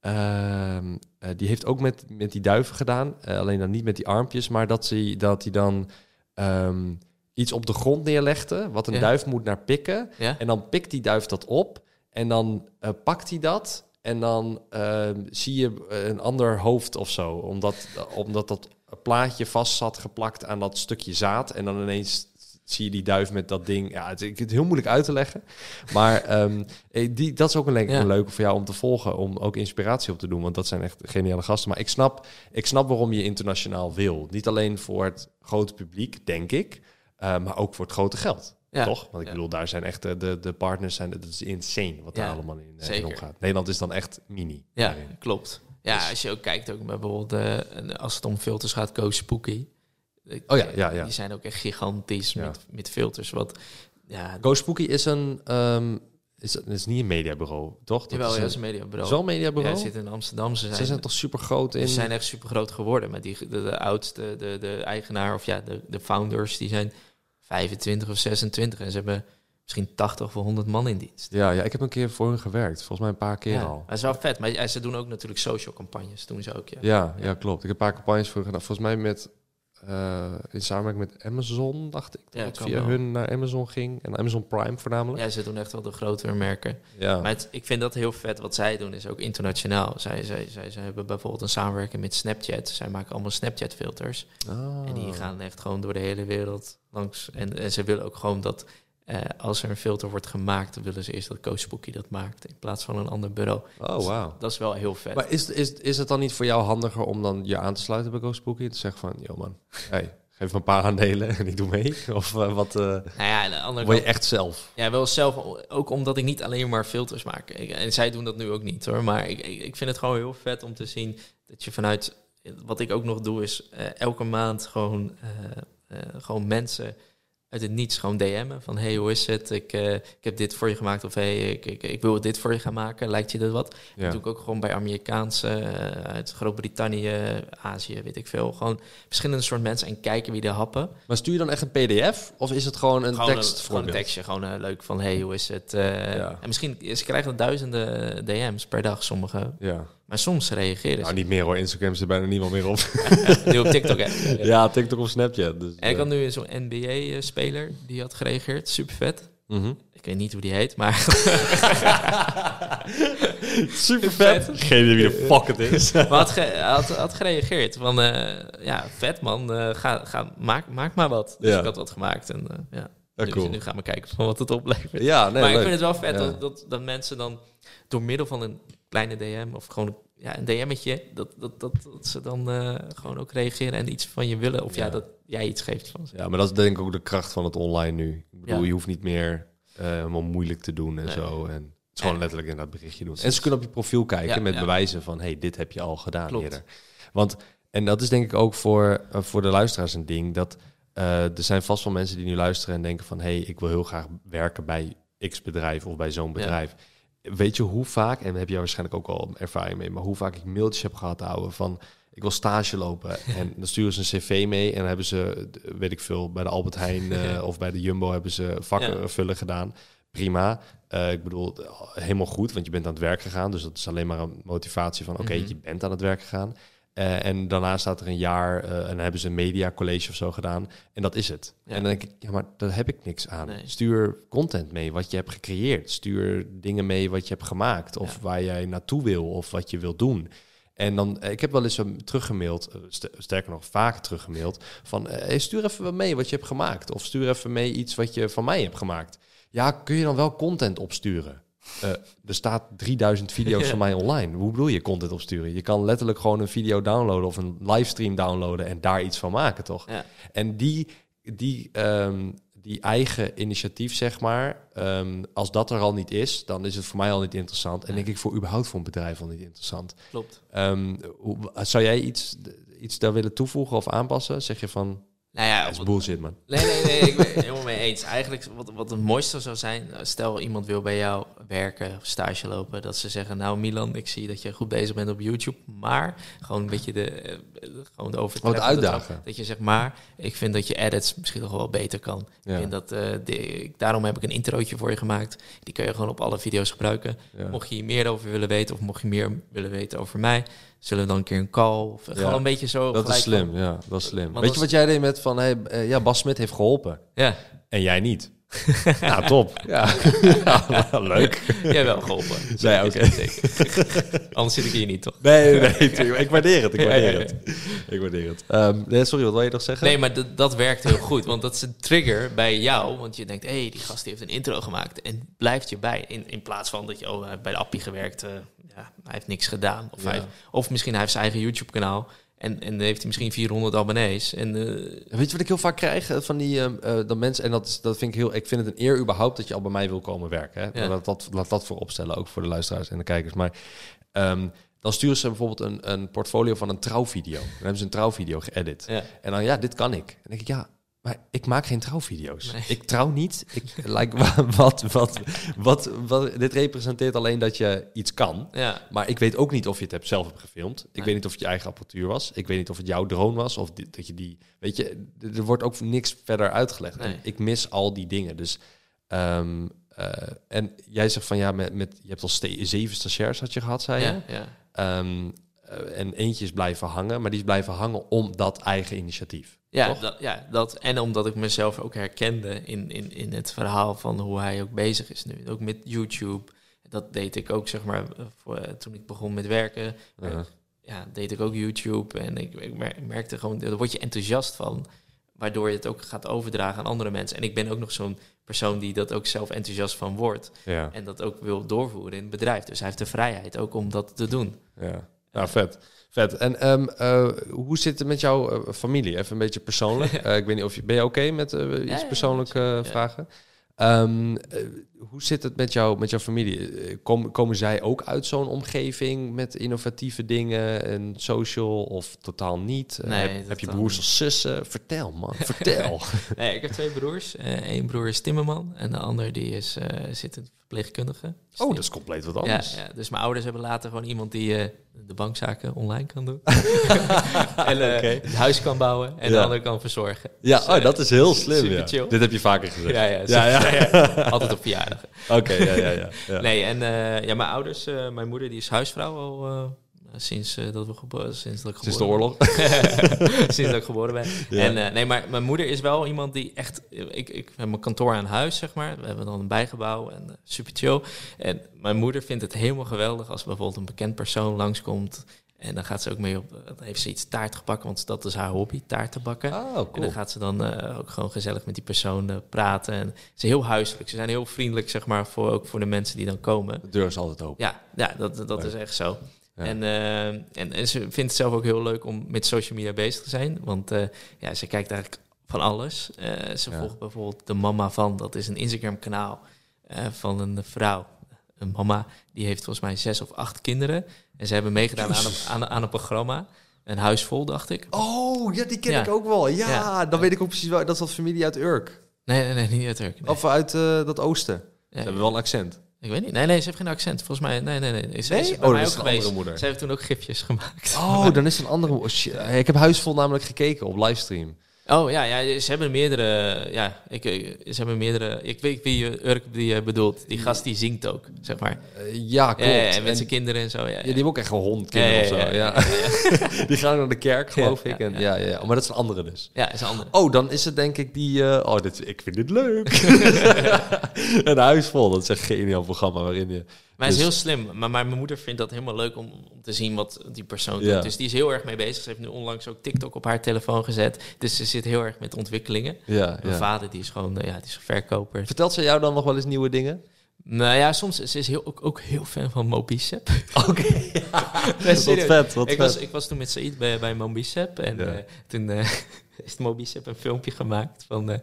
ehm, eh, die heeft ook met, met die duiven gedaan. Uh, alleen dan niet met die armpjes, maar dat hij dat hij dan um, iets op de grond neerlegde, wat een duif moet naar pikken. En dan pikt die duif dat op en dan uh, pakt hij dat. En dan zie je een ander hoofd of zo, omdat, omdat dat plaatje vast zat geplakt aan dat stukje zaad. En dan ineens zie je die duif met dat ding. Ja, het, is heel moeilijk uit te leggen. Maar um, die, dat is ook een, le ja. leuke voor jou om te volgen. Om ook inspiratie op te doen. Want dat zijn echt geniale gasten. Maar ik snap, ik snap waarom je internationaal wil. Niet alleen voor het grote publiek, denk ik. Uh, maar ook voor het grote geld. Ja. Toch? Want ik bedoel, daar zijn echt de, de partners zijn. Dat is insane wat daar allemaal in, in omgaat. Nederland is dan echt mini. Ja, klopt. Ja, dus- als je ook kijkt, ook bijvoorbeeld uh, als het om filters gaat, Go Spooky. Oh ja, ja, ja. Die zijn ook echt gigantisch met, met filters. Wat, ja, Go Spooky is een... Um, is, is niet een mediabureau, toch? Dat Jawel, is, ja, is een mediabureau. Zo'n mediabureau? Ja, zit in Amsterdam. Ze zijn, ze zijn toch super groot in... Ze zijn echt super groot geworden. Maar die, de, de oudste, de, de eigenaar of ja, de, de founders, die zijn 25 of 26. En ze hebben misschien 80 of 100 man in dienst. Ja, ja, ik heb een keer voor hun gewerkt. Volgens mij een paar keer ja, al. Dat is wel vet. Maar ze doen ook natuurlijk social campagnes. Doen ze ook, ja. Ja, ja. klopt. Ik heb een paar campagnes voor gedaan. Volgens mij met uh, in samenwerking met Amazon, dacht ik. Dat ja, via hun naar Amazon ging. En Amazon Prime voornamelijk. Ja, ze doen echt wel de grotere merken. Ja. Maar ik vind dat heel vet. Wat zij doen is ook internationaal. Zij, zij, zij, zij hebben bijvoorbeeld een samenwerking met Snapchat. Zij maken allemaal Snapchat filters. Oh. En die gaan echt gewoon door de hele wereld langs. En, en ze willen ook gewoon dat uh, als er een filter wordt gemaakt, dan willen ze eerst dat CoSpooky dat maakt in plaats van een ander bureau. Oh, dus wow. Dat is wel heel vet. Maar is, is, is het dan niet voor jou handiger om dan je aan te sluiten bij CoSpooky en te zeggen van, joh man, hey, geef me een paar aandelen en ik doe mee? Of uh, wat? Uh, nou ja, de andere wil je echt zelf? Ja, wel zelf. Ook omdat ik niet alleen maar filters maak. en zij doen dat nu ook niet hoor. Maar ik, ik vind het gewoon heel vet om te zien dat je vanuit wat ik ook nog doe is elke maand gewoon, gewoon mensen uit het niets gewoon DM'en van hey, hoe is het? Ik, uh, ik heb dit voor je gemaakt of hey, ik, ik, ik wil dit voor je gaan maken. Lijkt je dat wat? Ja. Dat doe ik ook gewoon bij Amerikaanse, uh, uit Groot-Brittannië, Azië, weet ik veel. Gewoon verschillende soort mensen en kijken wie de happen. Maar stuur je dan echt een pdf of is het gewoon een tekst? Een, gewoon een tekstje, gewoon uh, leuk van hey, hoe is het? Ja. En misschien, ze krijgen duizenden DM's per dag, sommige. Ja. Maar soms reageren ze. Nou, niet meer hoor. Instagram zit bijna niemand meer op. nu op TikTok, hè? Ja, TikTok of Snapchat. Dus, en ik had nu zo'n NBA-speler die had gereageerd. Super vet. Mm Ik weet niet hoe die heet, maar... Super vet. Geen idee wie de fuck het is. maar had, ge had, had, gereageerd van... Uh, ja, vet man. Uh, ga, ga, maak, maak maar wat. Dus ja. ik had wat gemaakt en uh, ja. Dus cool. nu gaan we kijken van wat het oplevert. Ja, nee, maar ik vind het wel vet dat, dat, dat mensen dan door middel van een kleine DM of gewoon ja, een DM'tje, dat, dat, dat, dat ze dan uh, gewoon ook reageren en iets van je willen. Of ja. ja. dat jij iets geeft van ze. Ja, maar dat is denk ik ook de kracht van het online nu. Ik bedoel, je hoeft niet meer uh, helemaal moeilijk te doen en zo. En het is gewoon letterlijk in dat berichtje doen. En ze kunnen op je profiel kijken met bewijzen van, hey, dit heb je al gedaan Klopt. eerder. Want, en dat is denk ik ook voor, uh, voor de luisteraars een ding, dat er zijn vast wel mensen die nu luisteren en denken van, hey, ik wil heel graag werken bij X bedrijf of bij zo'n bedrijf weet je hoe vaak, en heb jij waarschijnlijk ook al ervaring mee, maar hoe vaak ik mailtjes heb gehad houden van ik wil stage lopen. En dan sturen ze een cv mee en dan hebben ze, weet ik veel, bij de Albert Heijn uh, of bij de Jumbo hebben ze vakken vullen gedaan. Prima. Uh, ik bedoel, helemaal goed, want je bent aan het werk gegaan. Dus dat is alleen maar een motivatie van, oké, mhm. je bent aan het werk gegaan. Uh, en daarna staat er een jaar uh, en dan hebben ze een media college of zo gedaan. En dat is het. En dan denk ik, ja, maar daar heb ik niks aan. Stuur content mee wat je hebt gecreëerd. Stuur dingen mee wat je hebt gemaakt. Of waar jij naartoe wil of wat je wil doen. En dan, eh, ik heb wel eens een teruggemaild, sterker nog vaak teruggemaild, van hey, stuur even wat mee wat je hebt gemaakt. Of stuur even mee iets wat je van mij hebt gemaakt. Ja, kun je dan wel content opsturen? Uh, er staat 3000 video's van mij online. Hoe bedoel je content opsturen? Je kan letterlijk gewoon een video downloaden of een livestream downloaden en daar iets van maken, toch? Ja. En die, die, um, die eigen initiatief, zeg maar, um, als dat er al niet is, dan is het voor mij al niet interessant. En denk ik voor überhaupt voor een bedrijf al niet interessant. Klopt. Um, hoe, zou jij iets, iets daar willen toevoegen of aanpassen? Zeg je van, nou ja, dat is bullshit, man. Nee, nee, nee, ik ben het helemaal mee eens. Eigenlijk, wat, wat het mooiste zou zijn, eh, stel iemand wil bij jou werken of stage lopen, dat ze zeggen, nou Milan, ik zie dat je goed bezig bent op YouTube, maar gewoon een beetje de, uh, gewoon de overtreffen. Wat uitdagen. Dat, je zegt, maar ik vind dat je edits misschien nog wel beter kan. Ja. Ik dat, uh, de, daarom heb ik een introotje voor je gemaakt. Die kun je gewoon op alle video's gebruiken. Mocht je hier meer over willen weten of mocht je meer willen weten over mij, zullen we dan een keer een call? Of gewoon een beetje zo. Dat is slim, ja, dat is slim. Weet je wat jij deed met van, hey, uh, ja, Bas Smit heeft geholpen. Ja. En jij niet. ja, top. Ja. ja leuk. Jij wel geholpen. Nee, oké. Anders zit ik hier niet, toch? Nee, nee, ik waardeer het. Ik waardeer het. Ik waardeer het. Um, nee, sorry, wat wil je nog zeggen? Nee, maar dat werkt heel goed. Want dat is een trigger bij jou. Want je denkt, hé, hey, die gast heeft een intro gemaakt. En blijft je bij. In, in plaats van dat je oh, bij de appie gewerkt. Uh, ja, hij heeft niks gedaan. Of, hij, of misschien hij heeft zijn eigen YouTube-kanaal. En, en heeft hij misschien 400 abonnees. En, uh, Weet je wat ik heel vaak krijg van die uh, uh, mensen? En dat, is, dat vind ik heel. Ik vind het een eer überhaupt dat je al bij mij wil komen werken. Hè? Ja. Laat, dat, laat dat voor opstellen, ook voor de luisteraars en de kijkers. Maar um, dan sturen ze bijvoorbeeld een, een portfolio van een trouwvideo. Dan hebben ze een trouwvideo geëdit. Ja. En dan ja, dit kan ik. En dan denk ik ja, maar ik maak geen trouwvideo's. Ik trouw niet. Ik, like, wat, wat, wat, wat, dit representeert alleen dat je iets kan. Ja. Maar ik weet ook niet of je het hebt zelf hebt gefilmd. Ik weet niet of het je eigen apparatuur was. Ik weet niet of het jouw drone was. Of dat je die. Weet je, er wordt ook niks verder uitgelegd. Ik mis al die dingen. Dus. Um, uh, en jij zegt van ja, met, met je hebt al zeven stagiairs had je gehad, zei je. Ja, ja. Um, en eentje is blijven hangen, maar die is blijven hangen om dat eigen initiatief. Ja, dat, ja dat, en omdat ik mezelf ook herkende in, in, in het verhaal van hoe hij ook bezig is nu. Ook met YouTube. Dat deed ik ook, zeg maar, voor, eh, toen ik begon met werken. Uh-huh. Ja, deed ik ook YouTube. En ik, ik merkte gewoon, daar word je enthousiast van. Waardoor je het ook gaat overdragen aan andere mensen. En ik ben ook nog zo'n persoon die dat ook zelf enthousiast van wordt. Ja. En dat ook wil doorvoeren in het bedrijf. Dus hij heeft de vrijheid ook om dat te doen. Ja, nou vet. Vet. En um, uh, hoe zit het met jouw uh, familie? Even een beetje persoonlijk. Uh, ik weet niet of je ben je oké okay met iets ja, persoonlijke vragen? Um, hoe zit het met, jou, met jouw familie? Kom, komen zij ook uit zo'n omgeving met innovatieve dingen en social of totaal niet? Nee, heb, heb, je broers of zussen? Vertel man, vertel. nee, ik heb twee broers. Eén broer is timmerman en de ander die is, zit in verpleegkundige. oh, dat is compleet wat anders. Ja, ja, dus mijn ouders hebben later gewoon iemand die uh, de bankzaken online kan doen. en uh, het huis kan bouwen en ja. de ander kan verzorgen. Ja, dus, uh, oh, dat is heel slim. Ja. Dit heb je vaker gezegd. Ja, ja, altijd op verjaardagen. Oké, ja, ja, ja, Nee, en ja, mijn ouders, mijn moeder die is huisvrouw al sinds, uh, dat we geboren sinds dat ik Sinds de oorlog? sinds dat ik geboren ben. En uh, nee, maar mijn moeder is wel iemand die echt... Ik, ik heb mijn kantoor aan huis, zeg maar. We hebben dan een bijgebouw en uh, super chill. En mijn moeder vindt het helemaal geweldig als bijvoorbeeld een bekend persoon langskomt... En dan gaat ze ook mee op, dan heeft ze iets taart gebakken, want dat is haar hobby, taart te bakken. Oh, cool. En dan gaat ze dan ook gewoon gezellig met die persoon praten. En ze is heel huiselijk. Ze zijn heel vriendelijk, zeg maar, voor, ook voor de mensen die dan komen. De deur is altijd open. Ja, ja dat, dat is echt zo. En, uh, en, en, ze vindt het zelf ook heel leuk om met social media bezig te zijn. Want uh, ja, ze kijkt eigenlijk van alles. Uh, ze volgt bijvoorbeeld de mama van, dat is een Instagram kanaal van een vrouw. Een mama, die heeft volgens mij zes of acht kinderen. En ze hebben meegedaan aan een, aan, aan een programma. Een huis vol, dacht ik. Oh, ja, die ken ik ook wel. Ja, dan weet ik ook precies wel. Dat is dat familie uit Urk. Nee, nee, nee niet uit Urk. Of uit dat oosten. Ze hebben wel een accent. Ik weet niet. Nee, nee, ze heeft geen accent. Volgens mij, nee, nee, nee. Ze, nee? Is oh, ook geweest. moeder. Ze heeft toen ook gifjes gemaakt. Oh, dan is het een andere... Ik heb Huisvol namelijk gekeken op livestream. Oh ja, ja, ze hebben meerdere. Ja, ik, ze hebben meerdere. Ik weet wie je Urk die je bedoelt. Die gast die zingt ook, zeg maar. Uh, ja, klopt. Ja, en met zijn kinderen en zo. Ja, ja. die hebben ook echt een hond, kinderen of zo. Ja, die gaan naar de kerk, geloof ik. En, ja, ja, Maar dat is een andere dus. Ja, is een andere. Oh, dan is het denk ik die. Uh, oh, dit, ik vind dit leuk. een huis vol. Dat is echt een geniaal programma waarin je. Maar hij is heel slim. Maar, maar mijn moeder vindt dat helemaal leuk om, om te zien wat die persoon doet. Dus die is heel erg mee bezig. Ze heeft nu onlangs ook TikTok op haar telefoon gezet. Dus ze zit heel erg met ontwikkelingen. Ja, mijn vader die is gewoon ja, die is een verkoper. Vertelt ze jou dan nog wel eens nieuwe dingen? Nou ja, soms ze is heel, ook, ook heel fan van Mobicep. Oké, ja. wat vet, wat ik vet. Was, ik was toen met Said bij, bij Mobicep en ja. uh, toen uh, heeft Mobicep een filmpje gemaakt van... Uh,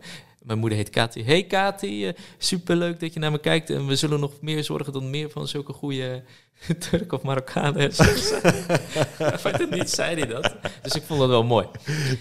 mijn moeder heet Kati. Hey Kati, uh, superleuk dat je naar me kijkt. En we zullen nog meer zorgen dan meer van zulke goede Turk of Marokkanen. het niet zei hij dat. Dus ik vond dat wel mooi.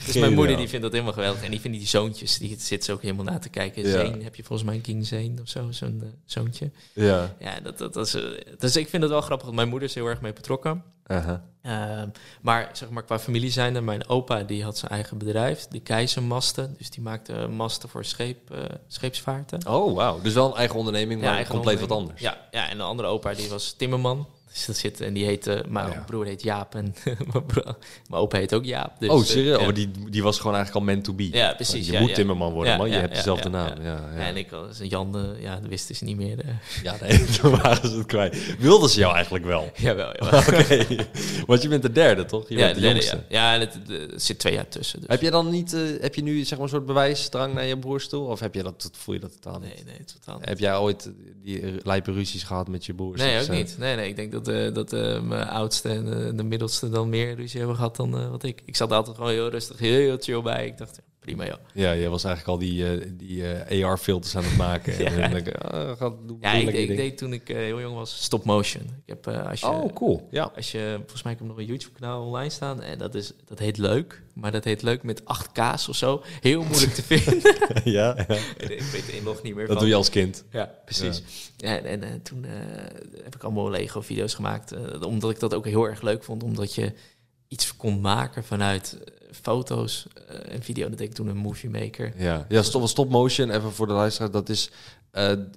Dus mijn moeder die vindt dat helemaal geweldig. En die vindt die zoontjes, die zit ze ook helemaal na te kijken. Ja. Zeen, heb je volgens mij een King Zane of zo, zo'n uh, zoontje. Ja. Ja, dat, dat, dat is, uh, dus ik vind het wel grappig, mijn moeder is heel erg mee betrokken. Uh -huh. uh, maar zeg maar qua familie zijnde, mijn opa die had zijn eigen bedrijf, de Keizermasten. Dus die maakte masten voor scheep, uh, scheepsvaarten. Oh, wauw. Dus wel een eigen onderneming, maar ja, eigen compleet onderneming. wat anders. Ja, ja, en de andere opa die was timmerman. Dus zit, en die heette, mijn ja. broer heet Jaap en mijn opa heet ook Jaap. Dus, oh, serieus? Ja. Oh, die, die was gewoon eigenlijk al meant to be. Ja, precies. Je ja, moet timmerman worden, man. Je hebt dezelfde naam. Ja, En ik was Jan, uh, ja, dat wisten ze niet meer. Uh. Ja, nee, toen waren ze het kwijt. Wilden ze jou eigenlijk wel? Jawel, jawel. Oké. Okay. Want je bent de derde, toch? Je ja, bent de, de derde, jongste. Ja, ja het, er zit twee jaar tussen. Dus. Heb je dan niet, uh, heb je nu zeg maar een soort bewijsdrang naar je broers toe? Of heb je dat, voel je dat totaal niet? Nee, nee, totaal niet. Heb jij ooit die lijpe ruzies gehad met je broers? Nee, ook niet. Nee, nee, ik denk dat, uh, dat uh, mijn oudste en uh, de middelste dan meer ruzie hebben gehad dan wat ik. Ik zat altijd gewoon heel rustig, heel, heel chill bij. Ik dacht, prima joh. Ja, je was eigenlijk al die, uh, die AR-filters aan het maken. ja, en ik, oh, gaat, doe, ja ik, deed toen ik heel jong was stop motion. Ik heb, als je, oh, cool. Ja. Als je, volgens mij heb ik nog een YouTube-kanaal online staan. En dat, is, dat heet leuk. Maar dat heet leuk met 8K's of zo. Heel moeilijk te vinden. ja, ja. Ik weet er nog niet meer dat van. doe je als kind. Ja, precies. Ja. en, en toen heb ik allemaal Lego-video's gemaakt. Omdat ik dat ook heel erg leuk vond. Omdat je iets kon maken vanuit foto's uh, en video. Dat deed ik toen een movie maker. Ja, ja stop, stop motion, even voor de luisteraar. Dat is,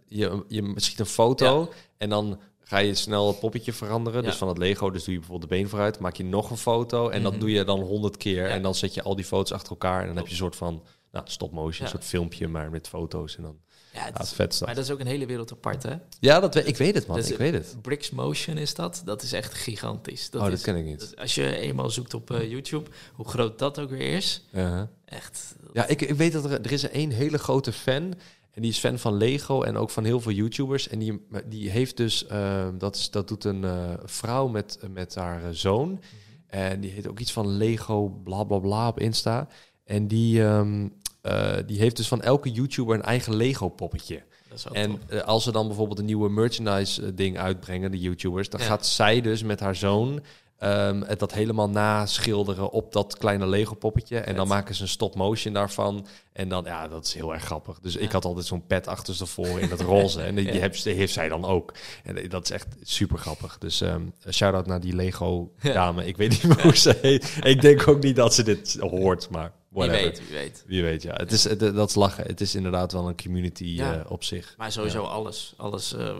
je, je schiet een foto ja. en dan ga je snel het poppetje veranderen. Dus van het Lego, dus doe je bijvoorbeeld de been vooruit. Maak je nog een foto en dat Mhm. doe je dan honderd keer. Ja. En dan zet je al die foto's achter elkaar. En dan heb je een soort van nou, stop motion, een soort filmpje, maar met foto's. En dan Ja, het ja, is- vet maar dat is ook een hele wereld apart, hè? Ja, dat, we- ik weet het, man. Is- ik weet het. Bricks Motion is dat. Dat is echt gigantisch. Dat oh, is, dat ken ik niet. als je eenmaal zoekt op eh, YouTube, hoe groot dat ook weer is. Uh-huh. Echt. Ja, ik, ik weet dat er, er is één hele grote fan. En die is fan van Lego en ook van heel veel YouTubers. En die, die heeft dus, eh, dat, is, dat doet een eh, vrouw met, met haar eh, zoon. En die heet ook iets van Lego bla bla bla op Insta. En die, ehm, eh, die heeft dus van elke YouTuber een eigen Lego poppetje. Dat is wel En eh, als ze dan bijvoorbeeld een nieuwe merchandise eh, ding uitbrengen, de YouTubers, dan Ja. gaat zij dus met haar zoon ehm, het dat helemaal naschilderen op dat kleine Lego poppetje. En dan maken ze een stop motion daarvan. En dan, ja, dat is heel erg grappig. Dus ik had altijd zo'n pet achterstevoren in dat roze. En die, Ja. heeft, die heeft zij dan ook. En dat is echt super grappig. Dus ehm shout-out naar die Lego dame. Ik weet niet hoe ze heet. Ik denk ook niet dat ze dit hoort, maar Wie weet, wie weet. Wie weet, ja. Het is, het- dat is lachen. Het is inderdaad wel een community Ja. eh, op zich. Maar sowieso alles. Alles, eh,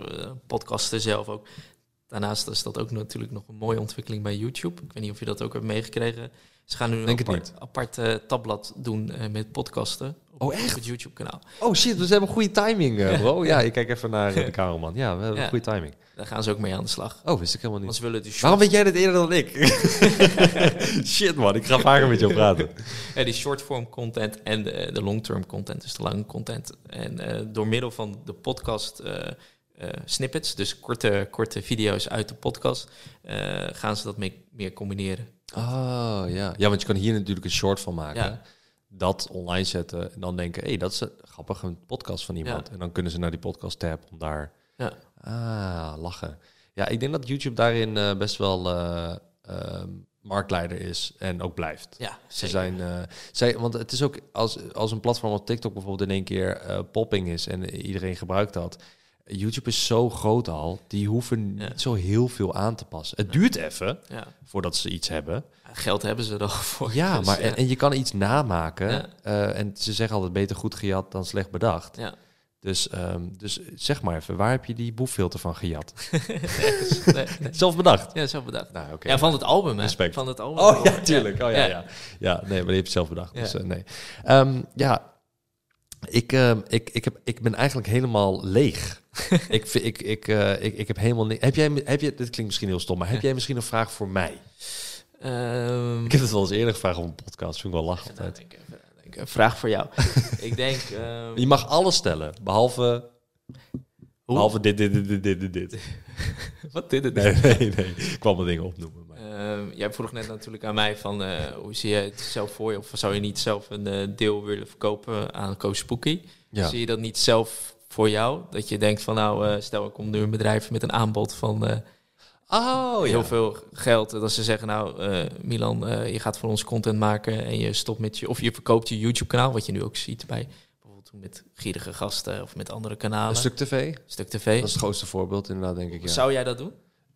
podcasten zelf ook. Daarnaast is dat ook natuurlijk nog een mooie ontwikkeling bij YouTube. Ik weet niet of je dat ook hebt meegekregen. Ze gaan nu een apart, apart uh, tabblad doen uh, met podcasten. Op, oh, echt? het YouTube-kanaal. Oh shit, dus we hebben goede timing, uh, bro. ja, ik kijk even naar de cameraman. Ja, we hebben ja. goede timing. Daar gaan ze ook mee aan de slag. Oh, wist ik helemaal niet. ze willen die Waarom weet jij dit eerder dan ik? shit man, ik ga vaker met jou praten. ja, die short-form content en de, de long-term content, dus de lange content. En door middel van de podcast snippets, dus korte, korte video's uit de podcast, uh, gaan ze dat mee, meer combineren. Oh ja. ja, want je kan hier natuurlijk een short van maken. Ja. Dat online zetten en dan denken, hé, hey, dat is een, grappig, een podcast van iemand. Ja. En dan kunnen ze naar die podcast tab om daar... Ja. Ah, lachen. Ja, ik denk dat YouTube daarin uh, best wel marktleider is en ook blijft. Ja, ze zijn, zij, want het is ook als, als een platform als TikTok bijvoorbeeld in één keer popping is en iedereen gebruikt dat YouTube is zo groot al, die hoeven niet zo heel veel aan te passen. Het duurt even ja. voordat ze iets hebben. Geld hebben ze er voor. Ja, dus, maar en, je kan iets namaken. Uh, en ze zeggen altijd beter goed gejat dan slecht bedacht. Ja. Dus, um, dus zeg maar even, waar heb je die boeffilter van gejat? nee, nee. zelf bedacht? Ja, zelf bedacht. Nou, okay. Ja, van het album, hè? Respect. Van het album. Oh ja, tuurlijk. Oh ja, ja. Ja, nee, maar die heb je zelf bedacht. Dus uh, nee. Um, ja, ik, uh, ik, ik, heb, ik ben eigenlijk helemaal leeg. ik, ik, ik, uh, ik, ik heb helemaal niks. Heb jij, heb je, dit klinkt misschien heel stom, maar heb jij misschien een vraag voor mij? Um, ik heb het wel eens eerder gevraagd op een podcast. Vind ik wel lachen altijd. Denk, een vraag voor jou. ik denk... Um, je mag alles stellen, behalve... Hoe? Behalve dit, dit, dit, dit, dit, dit. Wat dit, dit, Nee, nee, nee. Ik kwam wat dingen opnoemen. Uh, jij vroeg net natuurlijk aan mij van... Uh, hoe zie je het zelf voor je? Of zou je niet zelf een uh, deel willen verkopen aan Coach Spooky? Ja. Zie je dat niet zelf voor jou? Dat je denkt van nou, uh, stel ik kom nu een bedrijf met een aanbod van oh, heel ja. veel geld. Dat ze zeggen nou, uh, Milan, je gaat voor ons content maken en je stopt met je, of je verkoopt je YouTube kanaal, wat je nu ook ziet bij bijvoorbeeld met gierige gasten of met andere kanalen. Een stuk tv. Stuk tv. Dat is het grootste voorbeeld inderdaad, denk ik. Ja. Zou jij dat doen?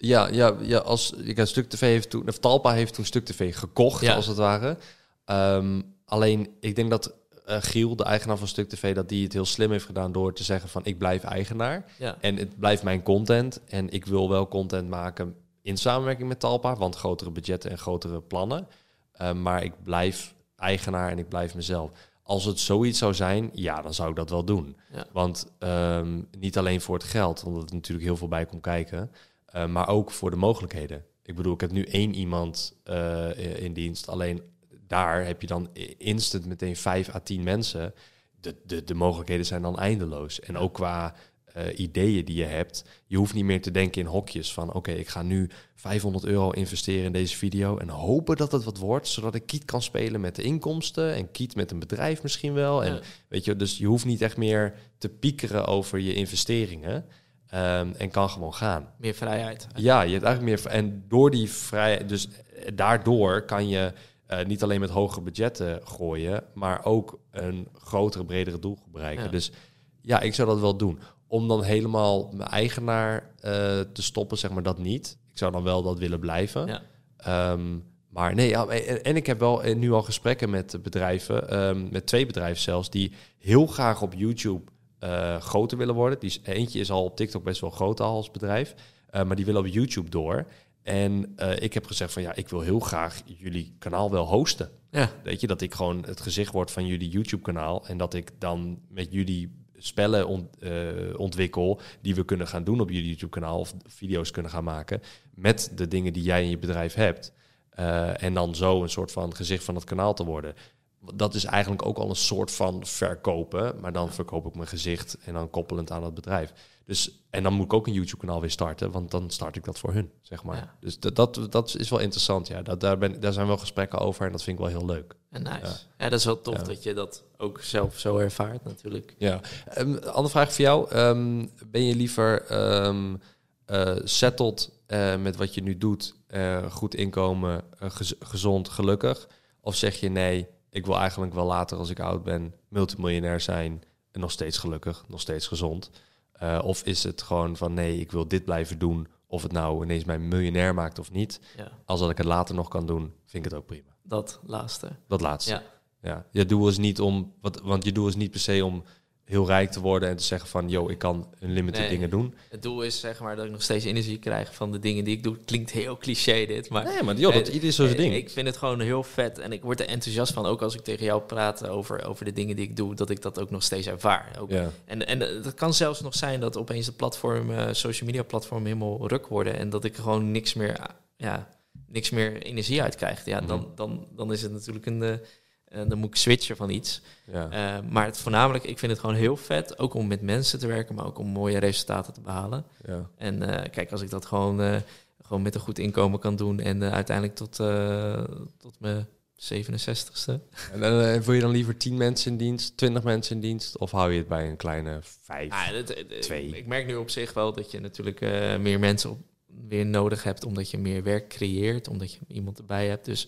Ja, ja, ja als ik een stuk tv heeft toen, of Talpa heeft toen stuk tv gekocht, ja. als het ware. Um, alleen, ik denk dat uh, Giel, de eigenaar van Stuk TV, dat die het heel slim heeft gedaan door te zeggen van ik blijf eigenaar ja. en het blijft mijn content en ik wil wel content maken in samenwerking met Talpa, want grotere budgetten en grotere plannen. Uh, maar ik blijf eigenaar en ik blijf mezelf. Als het zoiets zou zijn, ja, dan zou ik dat wel doen. Ja. Want um, niet alleen voor het geld, omdat er natuurlijk heel veel bij komt kijken, uh, maar ook voor de mogelijkheden. Ik bedoel, ik heb nu één iemand uh, in dienst. Alleen daar heb je dan instant meteen vijf à tien mensen. De, de, de mogelijkheden zijn dan eindeloos. En ook qua uh, ideeën die je hebt. Je hoeft niet meer te denken in hokjes van... oké, okay, ik ga nu 500 euro investeren in deze video... en hopen dat het wat wordt... zodat ik kiet kan spelen met de inkomsten... en kiet met een bedrijf misschien wel. En, Ja. weet je, dus je hoeft niet echt meer te piekeren over je investeringen... Um, en kan gewoon gaan. Meer vrijheid. Ja, je hebt eigenlijk meer... En door die vrijheid... Dus daardoor kan je... Uh, niet alleen met hogere budgetten gooien, maar ook een grotere, bredere doel bereiken. Ja. Dus ja, ik zou dat wel doen. Om dan helemaal mijn eigenaar uh, te stoppen, zeg maar dat niet. Ik zou dan wel dat willen blijven. Ja. Um, maar nee, ja, en, en, ik heb wel nu al gesprekken met bedrijven, um, met twee bedrijven zelfs, die heel graag op YouTube uh, groter willen worden. Die is, eentje is al op TikTok best wel groot al als bedrijf, uh, maar die willen op YouTube door. En uh, ik heb gezegd van ja, ik wil heel graag jullie kanaal wel hosten. Ja. Weet je, dat ik gewoon het gezicht word van jullie YouTube kanaal. En dat ik dan met jullie spellen ont, uh, ontwikkel die we kunnen gaan doen op jullie YouTube kanaal. Of video's kunnen gaan maken met de dingen die jij in je bedrijf hebt. Uh, en dan zo een soort van gezicht van het kanaal te worden. Dat is eigenlijk ook al een soort van verkopen. Maar dan verkoop ik mijn gezicht en dan koppelend aan het bedrijf. Dus, en dan moet ik ook een YouTube-kanaal weer starten, want dan start ik dat voor hun, zeg maar. Ja. Dus dat, dat, dat is wel interessant, ja. Dat, daar, ben, daar zijn wel gesprekken over en dat vind ik wel heel leuk. En nice. Ja, ja dat is wel tof Ja. dat je dat ook zelf zo ervaart natuurlijk. Ja. Um, andere vraag voor jou. Um, ben je liever um, uh, settled uh, met wat je nu doet, uh, goed inkomen, gez gezond, gelukkig? Of zeg je nee, ik wil eigenlijk wel later als ik oud ben multimiljonair zijn en nog steeds gelukkig, nog steeds gezond? Uh, of is het gewoon van nee, ik wil dit blijven doen, of het nou ineens mij miljonair maakt of niet. Ja. Als dat ik het later nog kan doen, vind ik het ook prima. Dat laatste. Dat laatste. Ja. ja. Je doel is niet om, wat, want je doel is niet per se om heel rijk te worden en te zeggen van, yo, ik kan unlimited Nee. dingen doen. Het doel is zeg maar dat ik nog steeds energie krijg van de dingen die ik doe. Klinkt heel cliché dit, maar... Nee, maar joh, dat, Eh, is zo zijn eh, ding. Ik vind het gewoon heel vet en ik word er enthousiast van. Ook als ik tegen jou praat over, over de dingen die ik doe, dat ik dat ook nog steeds ervaar. Ook. ja. En, en eh, het kan zelfs nog zijn dat opeens de platform, eh, social media platform helemaal ruk worden en dat ik gewoon niks meer, ah, ja, niks meer energie uit krijg. Ja, dan, Mhm. dan, dan is het natuurlijk een, eh, dan moet ik switchen van iets. ja. Eh, maar het voornamelijk, ik vind het gewoon heel vet, ook om met mensen te werken, maar ook om mooie resultaten te behalen. ja. En eh, kijk, als ik dat gewoon, gewoon met een goed inkomen kan doen en uiteindelijk tot, tot mijn 67ste. En dan, wil je dan liever 10 mensen in dienst, 20 mensen in dienst, of hou je het bij een kleine 5? Ah, Twee. Ik merk nu op zich wel dat je natuurlijk meer mensen op, weer nodig hebt, omdat je meer werk creëert, omdat je iemand erbij hebt. Dus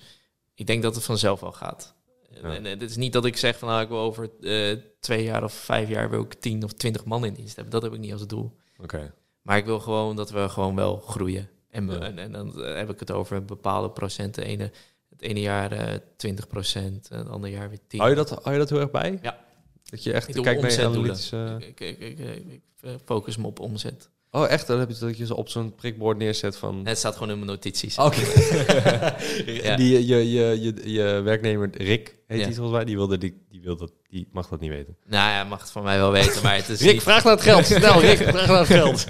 ik denk dat het vanzelf wel gaat. En, het is niet dat ik zeg van nou, ik wil over eh, twee jaar of vijf jaar wil ik tien of twintig man in dienst hebben. Dat heb ik niet als doel. Oké. Maar ik wil gewoon dat we gewoon wel groeien. En, en, en dan eh, heb ik het over bepaalde procenten. Ene, het ene jaar eh 20 procent, het andere jaar weer 10. Hou je, dat, hou je dat heel erg bij? Ja. Dat je echt kijkt naar analytische... Ik, ik, ik, ik, focus me op omzet. Oh, echt? Dan heb je dat je ze op zo'n prikbord neerzet van... Het staat gewoon in mijn notities. Oké. Ja. Die, je, je, je, je werknemer Rick, heet Ja. die volgens mij, die, wilde, die, die, wil dat, die mag dat niet weten. Nou ja, mag het van mij wel weten, maar het is Rick, niet... vraag naar het geld. Snel, Rick, vraag naar het geld.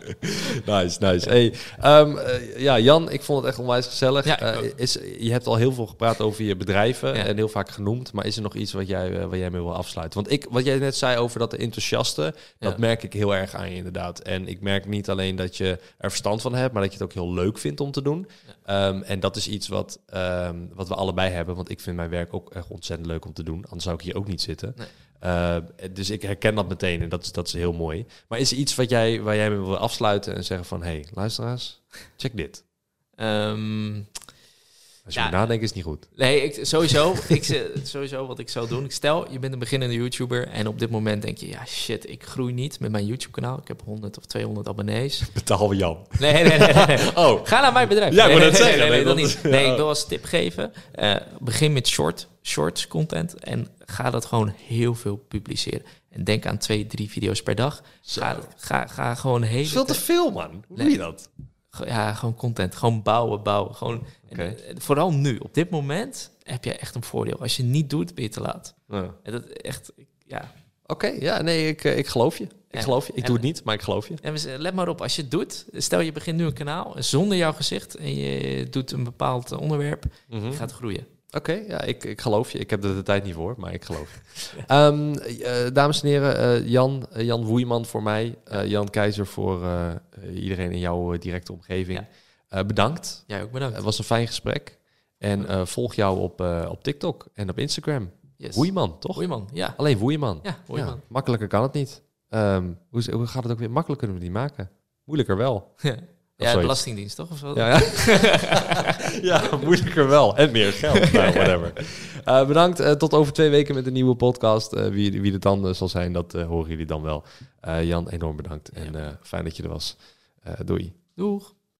nice, nice. Hey, ehm, eh, ja, Jan, ik vond het echt onwijs gezellig. Ja, ik Eh, is, je hebt al heel veel gepraat over je bedrijven Ja. en heel vaak genoemd. Maar is er nog iets wat jij, wat jij mee wil afsluiten? Want ik, wat jij net zei over dat de enthousiaste, dat merk ik heel erg aan je inderdaad. En ik merk niet alleen dat je er verstand van hebt, maar dat je het ook heel leuk vindt om te doen. Ehm, en dat is iets wat, ehm, wat we allebei hebben. Want ik vind mijn werk ook echt ontzettend leuk om te doen. Anders zou ik hier ook niet zitten. Nee. Uh, dus ik herken dat meteen en dat is, dat is heel mooi. Maar is er iets wat jij, waar jij mee wil afsluiten en zeggen van... hé, hey, luisteraars, check dit. Ehm, Als je Ja. moet nadenken is niet goed. nee, ik, sowieso, ik, sowieso wat ik zou doen. Ik stel, je bent een beginnende YouTuber en op dit moment denk je... Ja, shit, ik groei niet met mijn YouTube-kanaal. Ik heb 100 of 200 abonnees. Betaal Jan. Nee, nee, nee. nee, nee. Oh, Ga naar mijn bedrijf. Ja, ik nee, nee, zeggen, nee, dat dat- niet. Nee, ik wil als tip geven. eh, begin met short, shorts content en ga dat gewoon heel veel publiceren. En denk aan twee, drie video's per dag. Ga, ga, ga gewoon dat is veel te veel, man. Hoe doe je dat? Ja, gewoon content. Gewoon bouwen, bouwen. Gewoon, en, eh, vooral nu, op dit moment, heb je echt een voordeel. Als je het niet doet, ben je te laat. Ja. En dat echt, ja. Oké, ja, nee, ik, eh, ik geloof je. Ik geloof je. Ik En- doe het niet, maar ik geloof je. En let maar op, als je het doet, stel je begint nu een kanaal zonder jouw gezicht en je doet een bepaald eh, onderwerp, Mhm. je gaat groeien. Oké, ja, ik, ik geloof je. Ik heb er de tijd niet voor, maar ik geloof je. Ehm, eh, dames en heren, eh, Jan, eh, Jan Woeiman voor mij, Jan Keizer voor iedereen in jouw directe omgeving. Ja. Bedankt. Jij ook bedankt. Het was een fijn gesprek. En volg jou op, op TikTok en op Instagram. Yes. Woeiman, toch? Woeiman, ja. Alleen Woeiman. Ja, Woeiman. makkelijker kan het niet. Ehm, hoe, gaat het ook weer? Makkelijk kunnen we het niet maken. Moeilijker wel. Ja, zoiets. belastingdienst toch? Of zo? Ja, ja. ja, moeilijker wel. En meer geld. nou, whatever. Eh, bedankt. Eh, tot over twee weken met een nieuwe podcast. Eh, wie, wie het dan zal zijn, dat horen jullie dan wel. Jan, enorm bedankt. En fijn dat je er was. Doei. Doeg.